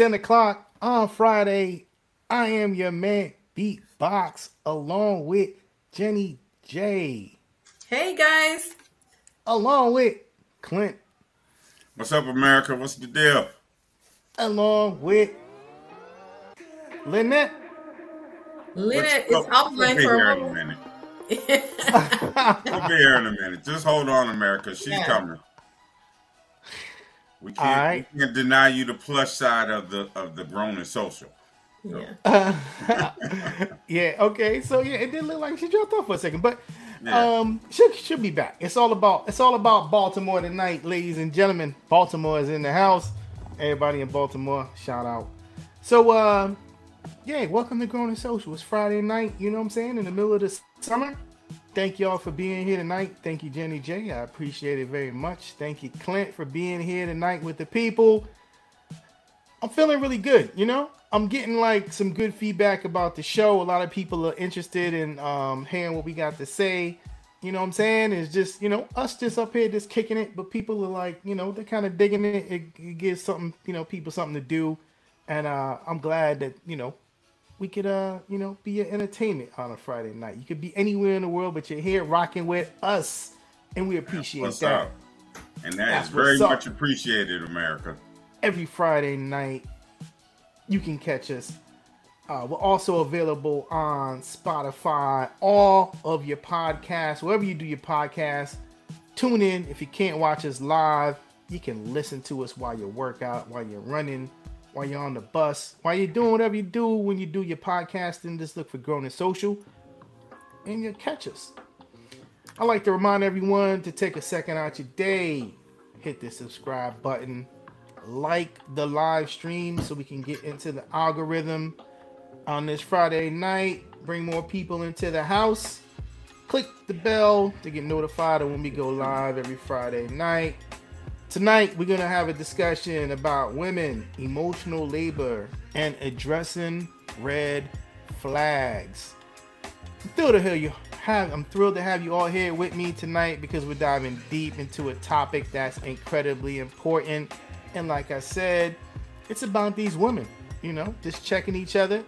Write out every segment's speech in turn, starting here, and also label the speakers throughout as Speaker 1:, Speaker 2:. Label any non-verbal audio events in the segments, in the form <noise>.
Speaker 1: 10 o'clock on Friday. I am your man, Leaky Boy, along with Jenny J.
Speaker 2: Hey, guys.
Speaker 1: Along with Clint.
Speaker 3: What's up, America? What's the deal?
Speaker 1: Along with Lynnette.
Speaker 2: Lynnette is offline for a
Speaker 3: moment. minute. we'll be here in a minute. Just hold on, America. She's yeah. coming. We can't, right. we can't deny you the plus side of the of the grown and social.
Speaker 2: So. Yeah. <laughs>
Speaker 1: yeah. Okay. So yeah, it did look like she dropped off for a second, but yeah. um, she should be back. It's all about it's all about Baltimore tonight, ladies and gentlemen. Baltimore is in the house. Everybody in Baltimore, shout out. So uh, yeah, welcome to Grown and Social. It's Friday night. You know what I'm saying? In the middle of the summer. Thank y'all for being here tonight. Thank you, Jenny J. I appreciate it very much. Thank you, Clint, for being here tonight with the people. I'm feeling really good, you know? I'm getting like some good feedback about the show. A lot of people are interested in um, hearing what we got to say. You know what I'm saying? It's just, you know, us just up here just kicking it, but people are like, you know, they're kind of digging it. it. It gives something, you know, people something to do. And uh, I'm glad that, you know, we could uh you know be your entertainment on a Friday night. You could be anywhere in the world, but you're here rocking with us, and we appreciate what's that. Up?
Speaker 3: And that That's is very much appreciated, America.
Speaker 1: Every Friday night, you can catch us. Uh, we're also available on Spotify, all of your podcasts, wherever you do your podcast. Tune in. If you can't watch us live, you can listen to us while you work out, while you're running, while you're on the bus, while you're doing whatever you do when you do your podcasting, just look for Grown and Social and you'll catch us. I like to remind everyone to take a second out your day, hit the subscribe button, like the live stream so we can get into the algorithm on this Friday night, bring more people into the house. Click the bell to get notified of when we go live every Friday night. Tonight, we're going to have a discussion about women, emotional labor, and addressing red flags. I'm thrilled to hear you have. I'm thrilled to have you all here with me tonight because we're diving deep into a topic that's incredibly important. And like I said, it's about these women. You know, just checking each other,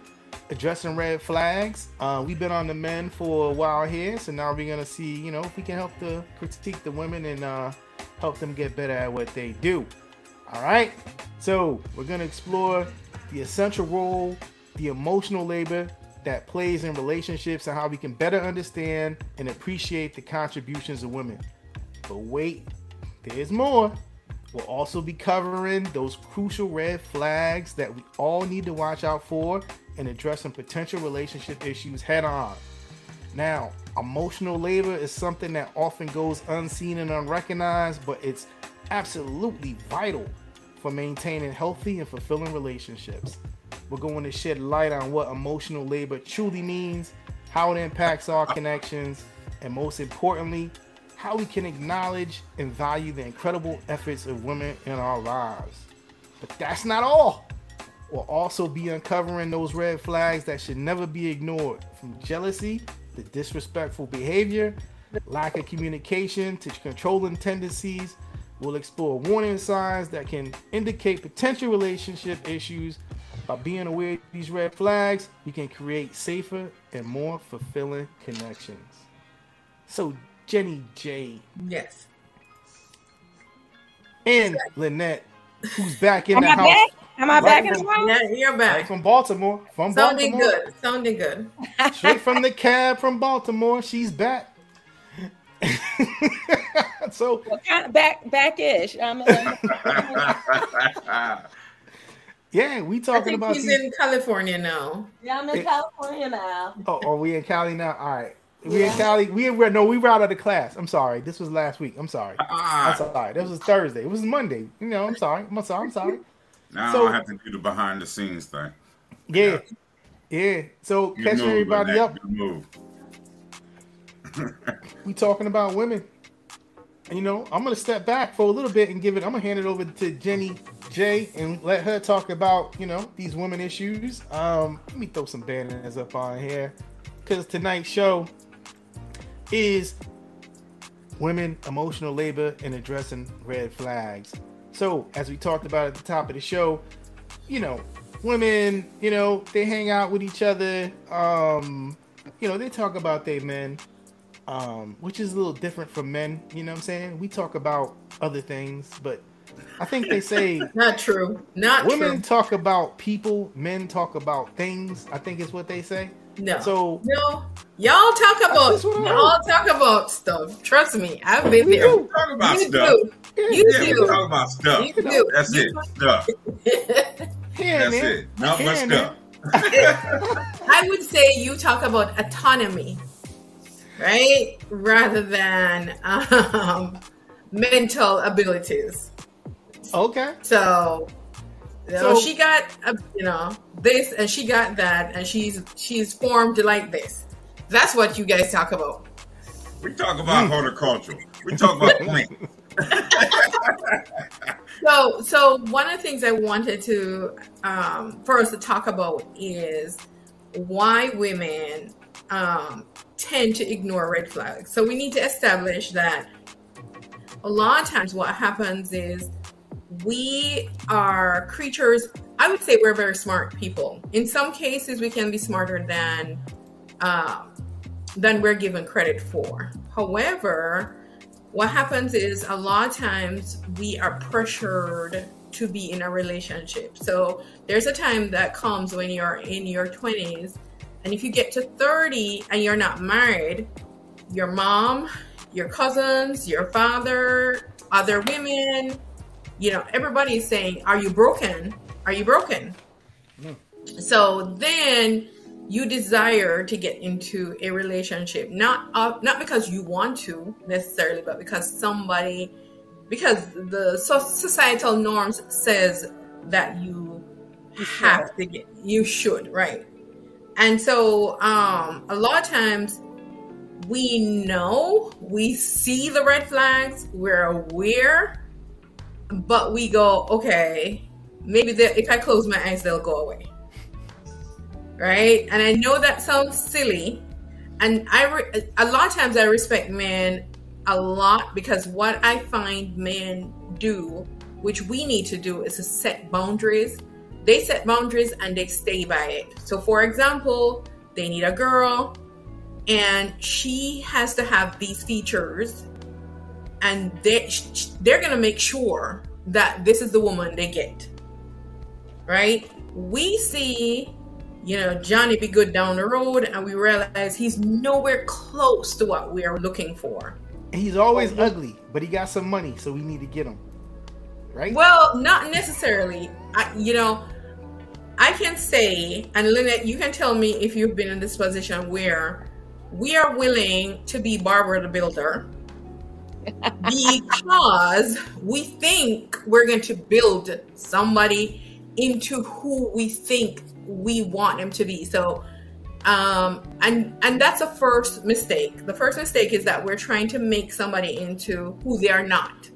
Speaker 1: addressing red flags. Uh, we've been on the men for a while here, so now we're gonna see, you know, if we can help to critique the women and uh, help them get better at what they do. All right, so we're going to explore the essential role, the emotional labor that plays in relationships, and how we can better understand and appreciate the contributions of women. But wait, there's more. We'll also be covering those crucial red flags that we all need to watch out for and addressing potential relationship issues head on. Now, emotional labor is something that often goes unseen and unrecognized, but it's absolutely vital for maintaining healthy and fulfilling relationships. We're going to shed light on what emotional labor truly means, how it impacts our connections, and most importantly, how we can acknowledge and value the incredible efforts of women in our lives. But that's not all. We'll also be uncovering those red flags that should never be ignored from jealousy the disrespectful behavior, lack of communication to controlling tendencies. We'll explore warning signs that can indicate potential relationship issues. By being aware of these red flags, you can create safer and more fulfilling connections. So, Jenny J.
Speaker 2: Yes.
Speaker 1: And Lynnette, who's back in Am the house. Back?
Speaker 4: Am I right back as well?
Speaker 2: Yeah, you're back.
Speaker 1: Right from Baltimore. From
Speaker 2: Sounding
Speaker 1: Baltimore.
Speaker 2: good. Sounding good. <laughs>
Speaker 1: Straight from the cab from Baltimore. She's back. <laughs> so
Speaker 4: well, kind of back back-ish. I'm <laughs>
Speaker 1: yeah, we talking about.
Speaker 2: He's these... in California now.
Speaker 4: Yeah, I'm in it... California now. Oh,
Speaker 1: are we in Cali now? All right. We yeah. in Cali. We were no, we were out of the class. I'm sorry. This was last week. I'm sorry. Ah. I'm sorry. This was Thursday. It was Monday. You know, I'm sorry. I'm sorry. I'm sorry.
Speaker 3: Now so, I have to do the behind the scenes thing.
Speaker 1: Yeah. Yeah. So you catching everybody up. <laughs> we talking about women. And, you know, I'm gonna step back for a little bit and give it. I'm gonna hand it over to Jenny J and let her talk about you know these women issues. Um, let me throw some banners up on here because tonight's show is women emotional labor and addressing red flags. So, as we talked about at the top of the show, you know, women, you know, they hang out with each other. Um, you know, they talk about their men, um, which is a little different from men. You know what I'm saying? We talk about other things, but I think they say <laughs>
Speaker 2: not true. Not
Speaker 1: women
Speaker 2: true.
Speaker 1: talk about people, men talk about things. I think is what they say.
Speaker 2: No.
Speaker 1: So
Speaker 2: no, y'all talk about
Speaker 1: just what I
Speaker 2: y'all talk about stuff. Trust me, I've been
Speaker 1: We
Speaker 2: there.
Speaker 1: do.
Speaker 3: Talk about
Speaker 2: You
Speaker 3: stuff.
Speaker 2: do. You
Speaker 3: Yeah,
Speaker 2: do.
Speaker 3: talk about stuff.
Speaker 2: You do.
Speaker 3: That's
Speaker 2: You
Speaker 3: it. Stuff.
Speaker 1: here and
Speaker 3: That's
Speaker 1: there,
Speaker 3: it. Not
Speaker 1: here
Speaker 3: much
Speaker 1: and
Speaker 3: stuff. <laughs>
Speaker 2: I would say you talk about autonomy, right? Rather than um, mental abilities.
Speaker 1: Okay.
Speaker 2: So, you know,
Speaker 1: So-
Speaker 2: she got uh, you know this and she got that and she's she's formed like this. That's what you guys talk about.
Speaker 3: We talk about horticulture. We talk about plants. <laughs>
Speaker 2: So, so one of the things I wanted to um, for us to talk about is why women um, tend to ignore red flags. So we need to establish that a lot of times what happens is we are creatures. I would say we're very smart people. In some cases, we can be smarter than um, than we're given credit for. However, what happens is a lot of times we are pressured to be in a relationship. So there's a time that comes when you're in your 20s, and if you get to 30 and you're not married, your mom, your cousins, your father, other women, you know, everybody is saying, Are you broken? Are you broken? So then you desire to get into a relationship, not uh, not because you want to necessarily, but because somebody, because the so- societal norms says that you have to get, you should, right? And so, um, a lot of times we know, we see the red flags, we're aware, but we go, okay, maybe if I close my eyes, they'll go away right? And I know that sounds silly, and I re- a lot of times I respect men a lot because what I find men do, which we need to do, is to set boundaries. They set boundaries and they stay by it. So, for example, they need a girl, and she has to have these features, and they they're gonna make sure that this is the woman they get. Right? We see you know, Johnny be good down the road, and we realize he's nowhere close to what we are looking for.
Speaker 1: He's always oh, ugly, but he got some money, so we need to get him. Right?
Speaker 2: Well, not necessarily. I, you know, I can say, and Lynnette, you can tell me if you've been in this position where we are willing to be Barbara the Builder because we think we're going to build somebody into who we think we want them to be. So, um, and and that's a first mistake. The first mistake is that we're trying to make somebody into who they are not.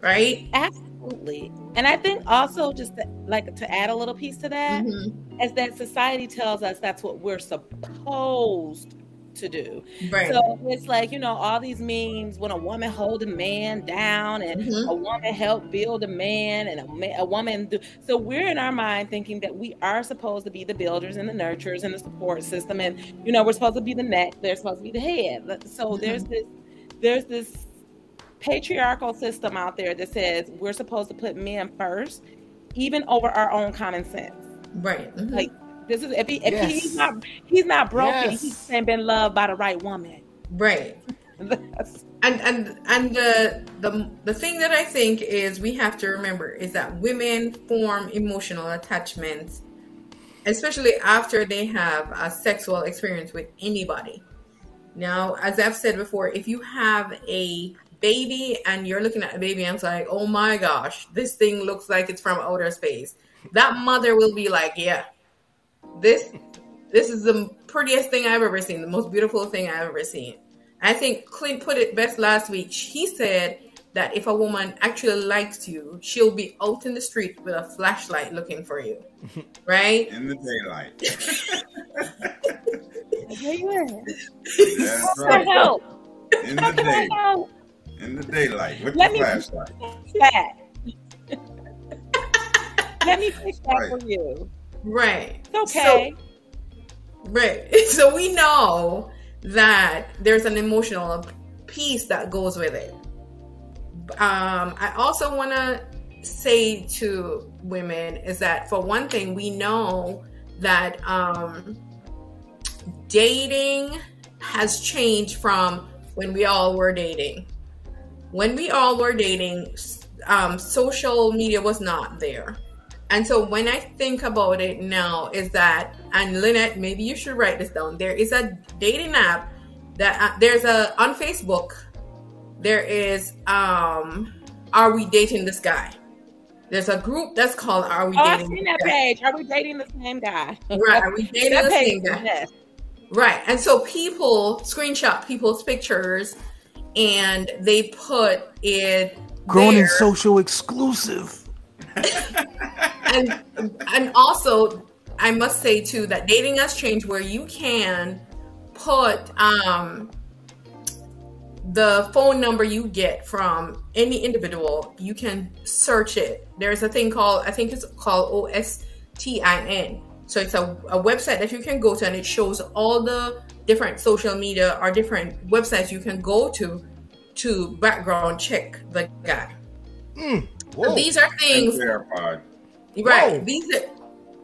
Speaker 2: Right?
Speaker 4: Absolutely. And I think also just to, like to add a little piece to that
Speaker 2: Mhm.
Speaker 4: is that society tells us that's what we're supposed to do.
Speaker 2: Right.
Speaker 4: So it's like, you know, all these memes when a woman hold a man down and
Speaker 2: Mhm.
Speaker 4: a woman help build a man and a, ma- a woman do. So we're in our mind thinking that we are supposed to be the builders and the nurturers and the support system. And, you know, we're supposed to be the neck. They're supposed to be the head. So there's this, there's this patriarchal system out there that says we're supposed to put men first, even over our own common sense.
Speaker 2: right. Mhm.
Speaker 4: Like this is if, he, if
Speaker 1: Yes.
Speaker 4: he's not he's not broken,
Speaker 1: Yes.
Speaker 4: he's been loved by the right woman.
Speaker 2: right. <laughs> And and and the the the thing that I think is we have to remember is that women form emotional attachments, especially after they have a sexual experience with anybody. Now, as I've said before, if you have a baby and you're looking at a baby and it's like, oh my gosh, this thing looks like it's from outer space, that mother will be like, yeah, this this is the prettiest thing I've ever seen, the most beautiful thing I've ever seen. I think Clint put it best last week. He said that if a woman actually likes you, she'll be out in the street with a flashlight looking for you. <laughs> Right?
Speaker 3: In the daylight. <laughs>
Speaker 4: Where you at?
Speaker 3: That's
Speaker 4: For
Speaker 3: right.
Speaker 4: help.
Speaker 3: In the
Speaker 4: How
Speaker 3: day.
Speaker 4: help?
Speaker 3: In the daylight with
Speaker 4: Let
Speaker 3: the
Speaker 4: me-
Speaker 3: flashlight.
Speaker 4: That. <laughs> Let me fix that
Speaker 3: Right.
Speaker 4: for you.
Speaker 2: Right.
Speaker 4: It's okay.
Speaker 2: Right. <laughs> So we know that there's an emotional piece that goes with it. Um, I also want to say to women is that for one thing, we know that um, dating has changed from when we all were dating. When we all were dating, um, social media was not there. And so when I think about it now, is that and Lynnette, maybe you should write this down. There is a dating app that uh, there's a on Facebook. There is um, Are we dating this guy? There's a group that's called Are we
Speaker 4: Oh, I've
Speaker 2: dating
Speaker 4: seen that
Speaker 2: guy?
Speaker 4: page. Are we dating the same guy?
Speaker 2: Right, are we dating
Speaker 4: that
Speaker 2: the
Speaker 4: page
Speaker 2: same guy?
Speaker 4: yes.
Speaker 2: Right. And so people screenshot people's pictures and they put it
Speaker 1: Grown
Speaker 2: there.
Speaker 1: and social exclusive.
Speaker 2: And and also I must say too that dating has changed where you can put um the phone number you get from any individual, you can search it. There's a thing called I think it's called OSINT. So it's a, a website that you can go to and it shows all the different social media or different websites you can go to to background check the guy.
Speaker 1: Mm.
Speaker 2: So
Speaker 1: Whoa.
Speaker 2: these are things
Speaker 3: verified.
Speaker 2: Right.
Speaker 1: Whoa.
Speaker 2: These are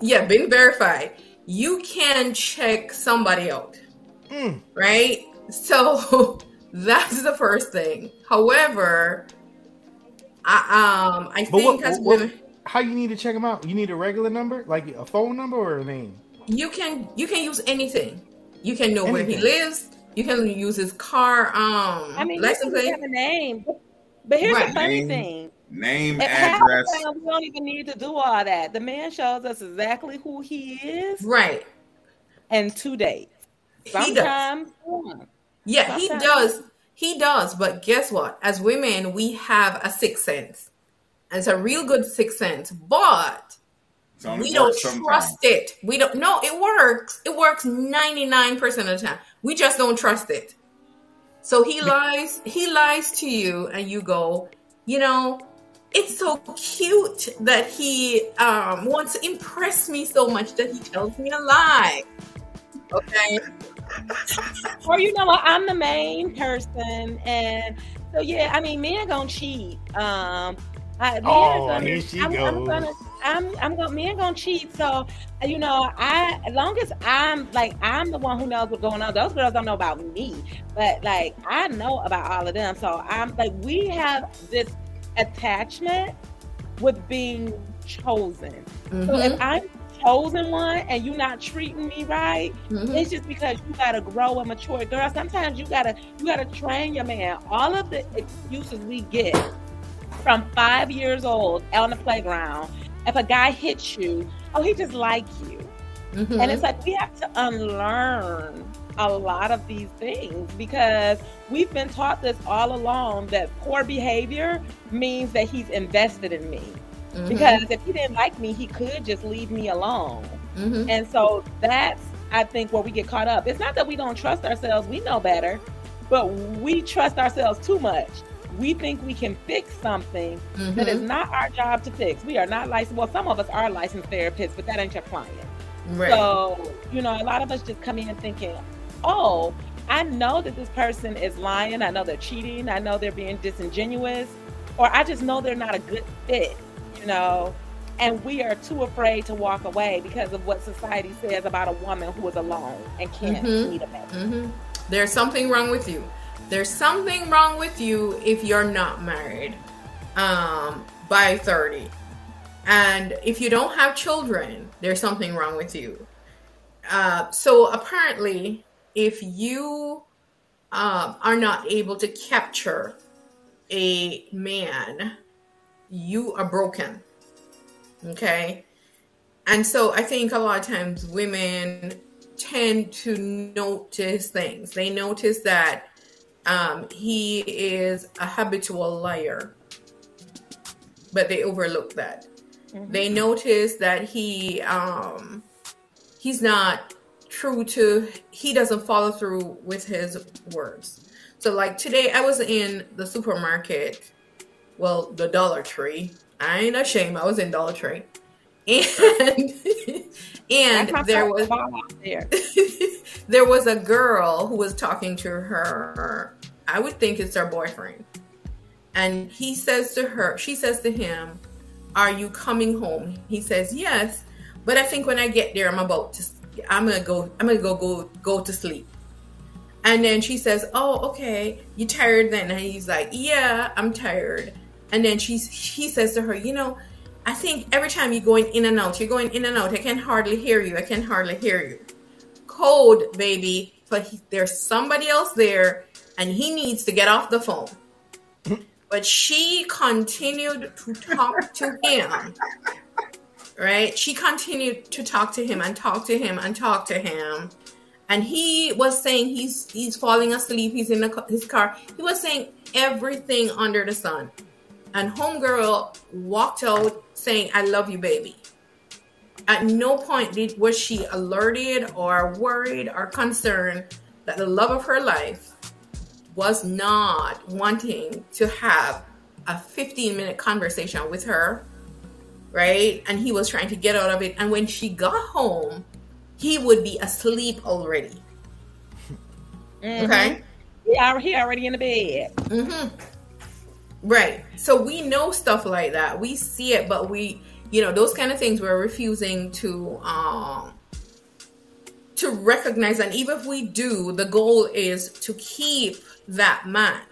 Speaker 2: yeah, been verified. You can check somebody out,
Speaker 1: Mm.
Speaker 2: right? So <laughs> that's the first thing. However, I um I
Speaker 1: But
Speaker 2: think
Speaker 1: what,
Speaker 2: as
Speaker 1: what-
Speaker 2: women
Speaker 1: how you need to check them out? You need a regular number, like a phone number or a name?
Speaker 2: you can you can use anything. You can know where he lives. You can use his car um
Speaker 4: I mean,
Speaker 2: license
Speaker 4: we
Speaker 2: plate.
Speaker 4: have a name. But here's
Speaker 2: Right.
Speaker 4: the funny thing.
Speaker 3: Name,
Speaker 4: At
Speaker 3: address.
Speaker 4: time, we don't even need to do all that. The man shows us exactly who he is
Speaker 2: Right.
Speaker 4: And two days.
Speaker 2: He does.
Speaker 4: Sometimes one.
Speaker 2: Yeah, he does. He does. But guess what? As women, we have a sixth sense. And it's a real good sixth sense. But we don't
Speaker 3: works sometimes.
Speaker 2: trust it. We don't no, it works. It works 99% of the time. We just don't trust it. So he lies, he lies to you and you go, you know, it's so cute that he um wants to impress me so much that he tells me a lie. Okay. <laughs>
Speaker 4: Or you know what? I'm the main person, and so yeah. I mean, men gonna cheat. Um, I, men
Speaker 1: Oh,
Speaker 4: gonna,
Speaker 1: here she
Speaker 4: I'm, I'm
Speaker 1: goes.
Speaker 4: gonna, I'm, I'm gonna, men gonna cheat. So you know, I as long as I'm like I'm the one who knows what's going on. Those girls don't know about me, but like I know about all of them. So I'm like we have this attachment with being chosen. So
Speaker 2: Mhm,
Speaker 4: if I'm chosen one and you're not treating me right,
Speaker 2: mhm.
Speaker 4: it's just because you gotta grow and mature, girl. Sometimes you gotta you gotta train your man. All of the excuses we get from five years old on the playground, if a guy hits you, oh he just like you,
Speaker 2: Mhm.
Speaker 4: and it's like we have to unlearn a lot of these things because we've been taught this all along that poor behavior means that he's invested in me.
Speaker 2: Mhm,
Speaker 4: Because if he didn't like me, he could just leave me alone.
Speaker 2: mhm.
Speaker 4: And so that's, I think, where we get caught up. It's not that we don't trust ourselves, we know better, but we trust ourselves too much. We think we can fix something that is
Speaker 2: Mhm.
Speaker 4: not our job to fix. We are not licensed. Well, some of us are licensed therapists, but that ain't your client.
Speaker 2: Right.
Speaker 4: So, you know, a lot of us just come in thinking, oh, I know that this person is lying. I know they're cheating. I know they're being disingenuous. Or I just know they're not a good fit, you know. And we are too afraid to walk away because of what society says about a woman who is alone and can't
Speaker 2: Mhm.
Speaker 4: meet a man.
Speaker 2: hmm There's something wrong with you. There's something wrong with you if you're not married um, by 30. And if you don't have children, there's something wrong with you. Uh, so apparently, if you um, are not able to capture a man, you are broken. Okay? And so I think a lot of times women tend to notice things. They notice that um, he is a habitual liar, but they overlook that.
Speaker 4: Mhm.
Speaker 2: They notice that he um, he's not true to he doesn't follow through with his words. So like today I was in the supermarket, well the Dollar Tree. I ain't ashamed. I was in Dollar Tree, and <laughs> and there was there. <laughs> there was a girl who was talking to her. I would think it's her boyfriend, and he says to her, she says to him, "Are you coming home?" He says, "Yes." But I think when I get there, I'm about to. I'm gonna go. I'm gonna go go go to sleep. And then she says, "Oh, okay. You tired then?" And he's like, "Yeah, I'm tired." And then she's he says to her, "You know, I think every time you're going in and out, you're going in and out. I can hardly hear you. I can hardly hear you." Code, baby. But he, there's somebody else there, and he needs to get off the phone. <laughs> But she continued to talk to him right? She continued to talk to him and talk to him and talk to him. And he was saying he's he's falling asleep. He's in the, his car. He was saying everything under the sun. And homegirl walked out saying, "I love you, baby." At no point did was she alerted or worried or concerned that the love of her life was not wanting to have a 15 minute conversation with her right? And he was trying to get out of it. And when she got home, he would be asleep already.
Speaker 4: Mm-hmm. Okay. Yeah, he already in the bed.
Speaker 2: Mm-hmm. Right. So we know stuff like that. We see it, but we, you know, those kind of things we're refusing to um to recognize. And even if we do, the goal is to keep that man.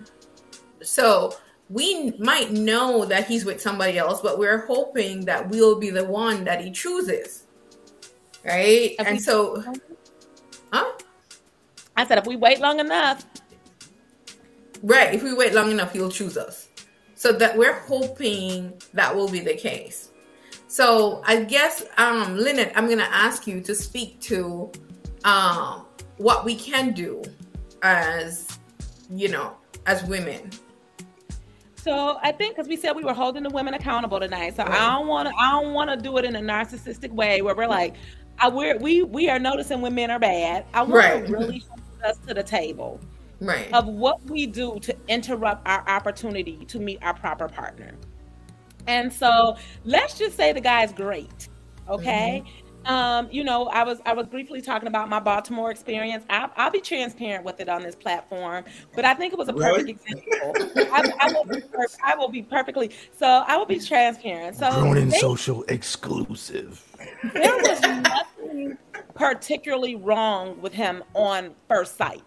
Speaker 2: So we might know that he's with somebody else, but we're hoping that we'll be the one that he chooses. Right? If and so, huh?
Speaker 4: I said, if we wait long enough.
Speaker 2: Right. If we wait long enough, he'll choose us. So that we're hoping that will be the case. So I guess, um, Lynnette, I'm going to ask you to speak to um, what we can do as, you know, as women
Speaker 4: so I think because we said we were holding the women accountable tonight, so right. I don't want to. I don't want to do it in a narcissistic way where we're like, I, we're, we we are noticing when men are bad. I want right. to really hold us to the table,
Speaker 2: right,
Speaker 4: of what we do to interrupt our opportunity to meet our proper partner. And so let's just say the guy's great, okay. Mm-hmm. Um, you know, I was I was briefly talking about my Baltimore experience. I'll, I'll, be transparent with it on this platform, but I think it was a perfect really? example. I, I, will be, I, will be perfectly so. I will be transparent. So
Speaker 1: grown in social exclusive.
Speaker 4: There was nothing particularly wrong with him on first sight.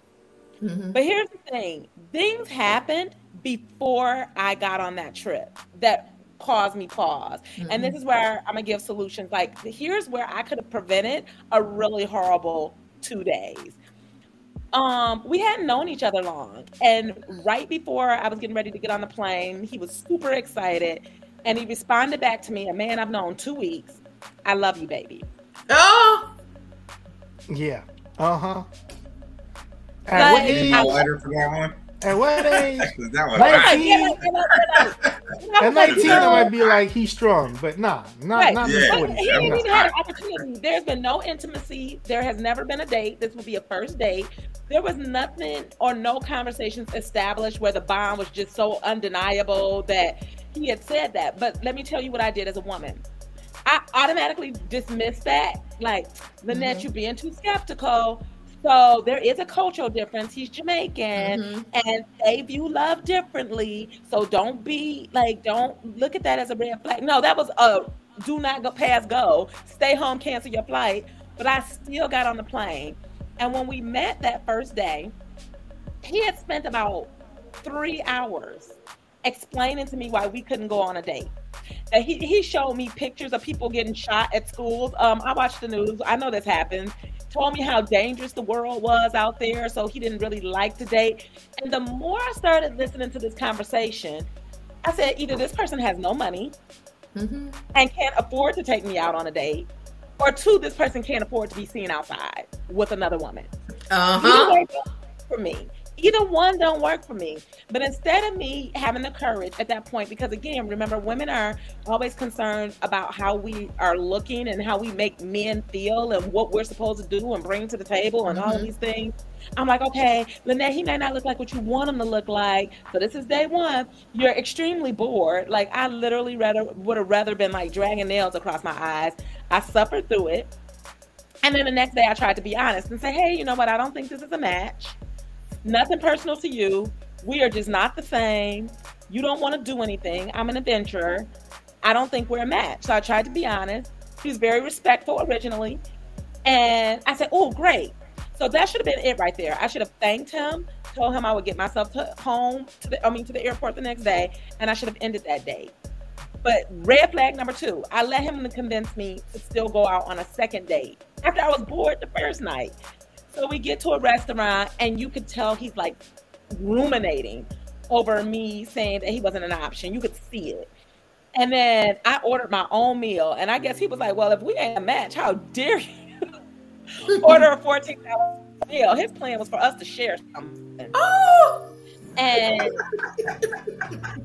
Speaker 4: Mm-hmm. But here's the thing: things happened before I got on that trip that caused me pause. Mm-hmm. And this is where I'm gonna give solutions. Like, here's where I could have prevented a really horrible two days. Um, we hadn't known each other long, and right before I was getting ready to get on the plane, he was super excited, and he responded back to me, "A man I've known two weeks. I love you, baby."
Speaker 2: Oh,
Speaker 1: yeah. Uh huh.
Speaker 3: Uh, what age? Letter for that one.
Speaker 1: At what <laughs> age? that was <laughs> 19, at 19, I might be like, he's strong, but nah, not, right. not yeah. 40.
Speaker 4: He didn't even have an opportunity. There's been no intimacy. There has never been a date. This will be a first date. There was nothing or no conversations established where the bond was just so undeniable that he had said that. But let me tell you what I did as a woman. I automatically dismissed that. Like, Lynnette, mm-hmm. you're being too skeptical so there is a cultural difference. He's Jamaican mm-hmm. and they view love differently. So don't be like, don't look at that as a red flag. No, that was a do not go pass go. Stay home, cancel your flight. But I still got on the plane. And when we met that first day, he had spent about three hours explaining to me why we couldn't go on a date. That he, he showed me pictures of people getting shot at schools. Um, I watched the news. I know this happens told me how dangerous the world was out there, so he didn't really like to date. And the more I started listening to this conversation, I said either this person has no money mm-hmm. and can't afford to take me out on a date, or two, this person can't afford to be seen outside with another woman.
Speaker 2: Uh huh.
Speaker 4: For me, Either one don't work for me. But instead of me having the courage at that point, because again, remember, women are always concerned about how we are looking and how we make men feel and what we're supposed to do and bring to the table and mm-hmm. all of mm-hmm. these things. I'm like, okay, Lynnette, he may not look like what you want him to look like. So this is day one. You're extremely bored. Like I literally rather would have rather been like dragging nails across my eyes. I suffered through it. And then the next day I tried to be honest and say, hey, you know what? I don't think this is a match. Nothing personal to you. We are just not the same. You don't want to do anything. I'm an adventurer. I don't think we're a match. So I tried to be honest. He was very respectful originally. And I said, oh, great. So that should have been it right there. I should have thanked him, told him I would get myself to home to the I mean to the airport the next day, and I should have ended that day. But red flag number two, I let him convince me to still go out on a second date after I was bored the first night. So we get to a restaurant, and you could tell he's like ruminating over me saying that he wasn't an option. You could see it. And then I ordered my own meal, and I guess he was like, "Well, if we ain't a match, how dare you <laughs> order a fourteen dollar meal?" His plan was for us to share something.
Speaker 2: Oh
Speaker 4: and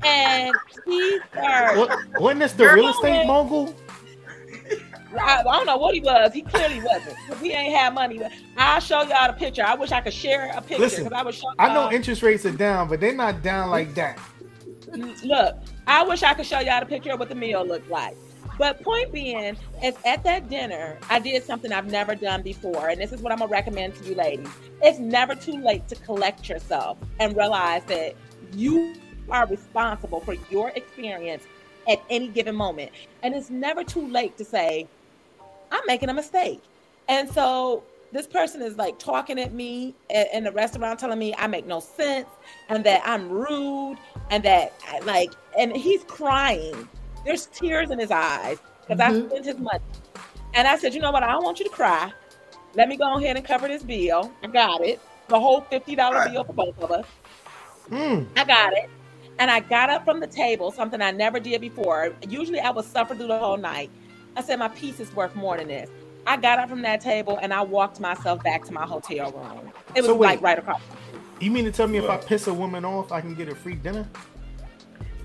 Speaker 4: and he started.
Speaker 1: What, wasn't this the real estate mogul?
Speaker 4: I, I, don't know what he was. He clearly wasn't. He ain't had money. I'll show y'all the picture. I wish I could share a picture because I.
Speaker 1: I know interest rates are down, but they're not down like that.
Speaker 4: Look, I wish I could show y'all the picture of what the meal looked like. But point being, is at that dinner, I did something I've never done before, and this is what I'm gonna recommend to you, ladies. It's never too late to collect yourself and realize that you are responsible for your experience at any given moment, and it's never too late to say, "I'm making a mistake." And so this person is like talking at me in the restaurant, telling me I make no sense and that I'm rude and that like, and he's crying there's tears in his eyes because mm-hmm. I spent his money. And I said, you know what? I don't want you to cry. Let me go ahead and cover this bill. I got it. The whole $50 right. bill for both of us. Mm. I got it. And I got up from the table, something I never did before. Usually I would suffer through the whole night. I said, my piece is worth more than this. I got up from that table and I walked myself back to my hotel room. It was so wait, like right across.
Speaker 1: You mean to tell me if I piss a woman off, I can get a free dinner?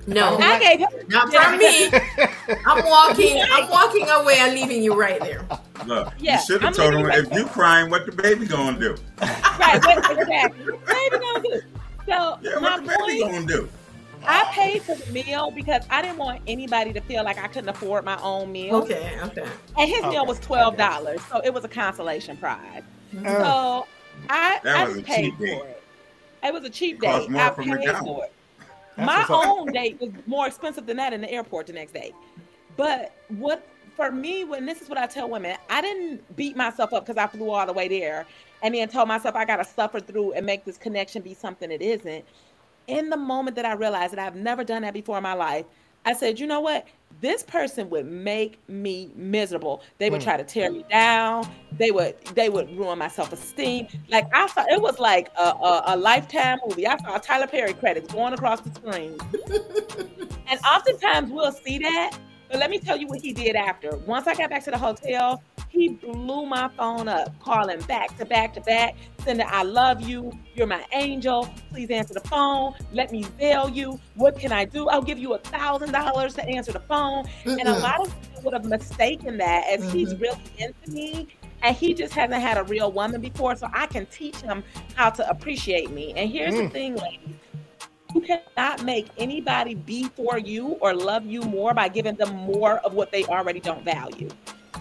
Speaker 2: No, I gave him not from me. <laughs> I'm walking. I'm walking away and leaving you right there.
Speaker 3: Look, yeah, you should have told him right if there. you crying, what the baby gonna do?
Speaker 4: right, what, exactly. baby gonna do? So
Speaker 3: yeah, what the baby point, gonna do?
Speaker 4: I paid for the meal because I didn't want anybody to feel like I couldn't afford my own meal.
Speaker 2: Okay, okay.
Speaker 4: And his okay, meal was twelve dollars, so it was a consolation prize. Mm-hmm. So I, I paid for it. It was a cheap day. I paid for it. That's my own date was more expensive than that in the airport the next day. But what for me, when this is what I tell women, I didn't beat myself up because I flew all the way there and then told myself I gotta suffer through and make this connection be something it isn't. In the moment that I realized that I've never done that before in my life, I said, you know what? This person would make me miserable. They would mm. try to tear me down. They would they would ruin my self esteem. Like I saw, it was like a, a, a lifetime movie. I saw Tyler Perry credits going across the screen, <laughs> and oftentimes we'll see that. But let me tell you what he did after. Once I got back to the hotel, he blew my phone up, calling back to back to back, sending, I love you. You're my angel. Please answer the phone. Let me bail you. What can I do? I'll give you a thousand dollars to answer the phone. Mm-hmm. And a lot of people would have mistaken that as mm-hmm. he's really into me. And he just hasn't had a real woman before. So I can teach him how to appreciate me. And here's mm. the thing, ladies. You cannot make anybody be for you or love you more by giving them more of what they already don't value.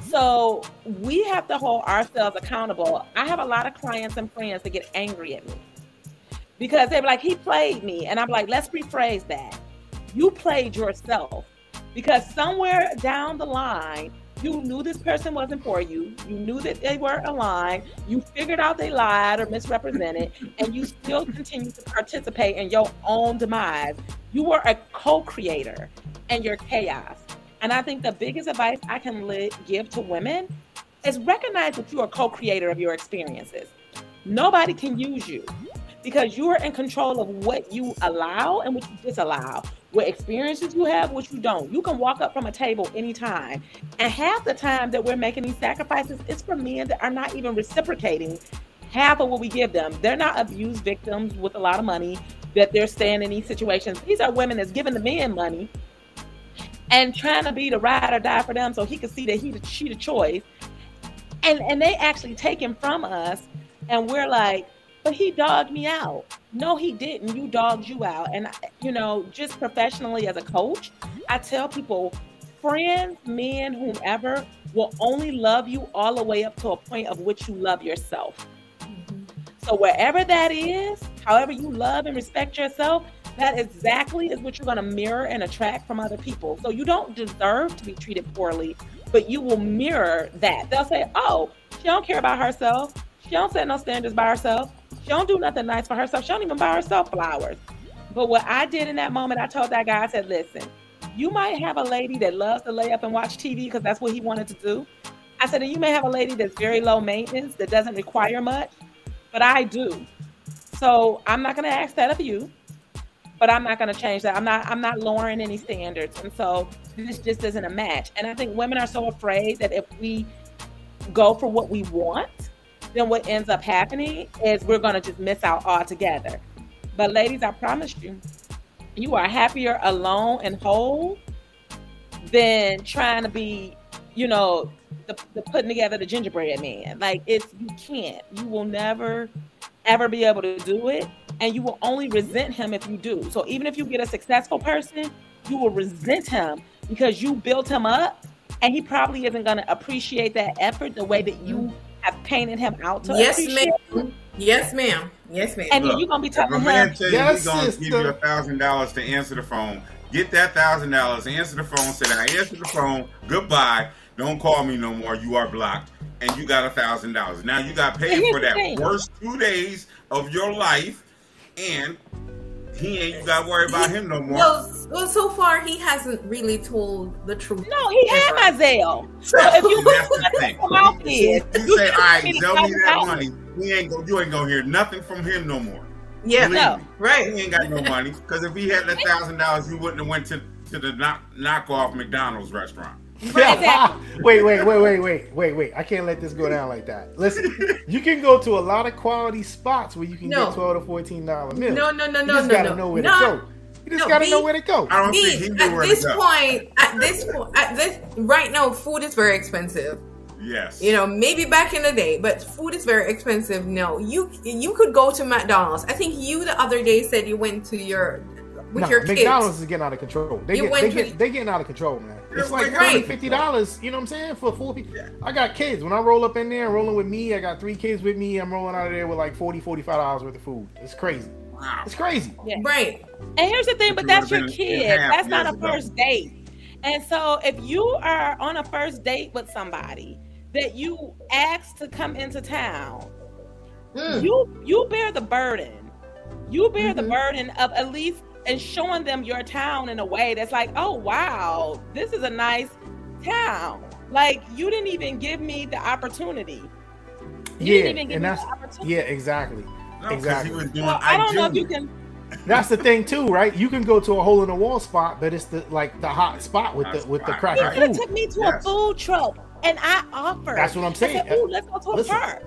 Speaker 4: So we have to hold ourselves accountable. I have a lot of clients and friends that get angry at me because they're like, he played me. And I'm like, let's rephrase that. You played yourself because somewhere down the line, you knew this person wasn't for you. You knew that they weren't aligned. You figured out they lied or misrepresented, and you still continue to participate in your own demise. You were a co creator in your chaos. And I think the biggest advice I can li- give to women is recognize that you are co-creator of your experiences. Nobody can use you because you are in control of what you allow and what you disallow, what experiences you have, what you don't. You can walk up from a table anytime. And half the time that we're making these sacrifices, it's for men that are not even reciprocating half of what we give them. They're not abused victims with a lot of money that they're staying in these situations. These are women that's giving the men money and trying to be the ride or die for them so he could see that he the she the choice. And and they actually take him from us and we're like, but he dogged me out. No, he didn't. You dogged you out. And you know, just professionally as a coach, I tell people, friends, men, whomever, will only love you all the way up to a point of which you love yourself. Mm-hmm. So wherever that is, however you love and respect yourself, that exactly is what you're going to mirror and attract from other people. So you don't deserve to be treated poorly, but you will mirror that. They'll say, "Oh, she don't care about herself. She don't set no standards by herself. She don't do nothing nice for herself. She don't even buy herself flowers." But what I did in that moment, I told that guy, I said, "Listen, you might have a lady that loves to lay up and watch TV because that's what he wanted to do." I said, and you may have a lady that's very low maintenance that doesn't require much but I do. So I'm not going to ask that of you, but I'm not going to change that. I'm not. I'm not lowering any standards, and so this just isn't a match. And I think women are so afraid that if we go for what we want, then what ends up happening is we're going to just miss out altogether. But ladies, I promise you, you are happier alone and whole than trying to be, you know, the, the putting together the gingerbread man. Like it's you can't. You will never ever be able to do it. And you will only resent him if you do. So even if you get a successful person, you will resent him because you built him up and he probably isn't gonna appreciate that effort the way that you mm. Have painted him out to
Speaker 2: yes, ma'am. Yes, ma'am. Yes, ma'am.
Speaker 4: And Look, you're gonna be telling him,
Speaker 3: man tell you yes, he's gonna give you a thousand dollars to answer the phone. Get that thousand dollars, answer the phone, say I answered the phone, goodbye. Don't call me no more. You are blocked. And you got a thousand dollars. Now you got paid for that worst two days of your life, and he ain't you got to worry about him no more.
Speaker 2: Well, well, so far he hasn't really told the truth.
Speaker 4: No, he had my Zelle. So if you that's the thing.
Speaker 3: Out you, you say, "All right, tell me that money," he ain't go. You ain't gonna hear nothing from him no more.
Speaker 2: Yeah, no. right.
Speaker 3: He ain't got no money because if he had that thousand dollars, he wouldn't have went to to the knock knockoff McDonald's restaurant. <laughs>
Speaker 1: wait, wait, wait, wait, wait, wait, wait. I can't let this go down like that. Listen, you can go to a lot of quality spots where you can no. get twelve to fourteen dollar meals.
Speaker 2: No, no, no,
Speaker 1: you
Speaker 2: no, You
Speaker 1: just
Speaker 2: no,
Speaker 1: gotta
Speaker 2: no.
Speaker 1: know where
Speaker 2: no.
Speaker 1: to go. You just no, gotta know where to go.
Speaker 3: I don't B, think he knew
Speaker 2: at
Speaker 3: where
Speaker 2: this
Speaker 3: to go.
Speaker 2: point, at this point, at this right now, food is very expensive.
Speaker 3: Yes.
Speaker 2: You know, maybe back in the day, but food is very expensive. No, you you could go to McDonald's. I think you the other day said you went to your with no, your
Speaker 1: kids. McDonald's is getting out of control. They get, they get, they getting out of control, man. It's like right. fifty dollars. You know what I'm saying for four people. I got kids. When I roll up in there, and rolling with me. I got three kids with me. I'm rolling out of there with like 40 45 dollars worth of food. It's crazy. Wow. It's crazy.
Speaker 2: Yeah. Right.
Speaker 4: And here's the thing, but that's your kid. That's not a first date. And so if you are on a first date with somebody that you ask to come into town, mm. you you bear the burden. You bear mm-hmm. the burden of at least and showing them your town in a way that's like, oh wow, this is a nice town. Like you didn't even give me the opportunity.
Speaker 1: You yeah, and that's yeah, exactly, no, exactly.
Speaker 4: Well, I don't know if you can.
Speaker 1: That's the thing too, right? You can go to a hole in the wall spot, but it's the like the hot spot with hot the with the crack.
Speaker 4: You could took me to yes. a food truck, and I offered.
Speaker 1: That's what I'm saying.
Speaker 4: Said, Ooh, let's go to Listen, a park.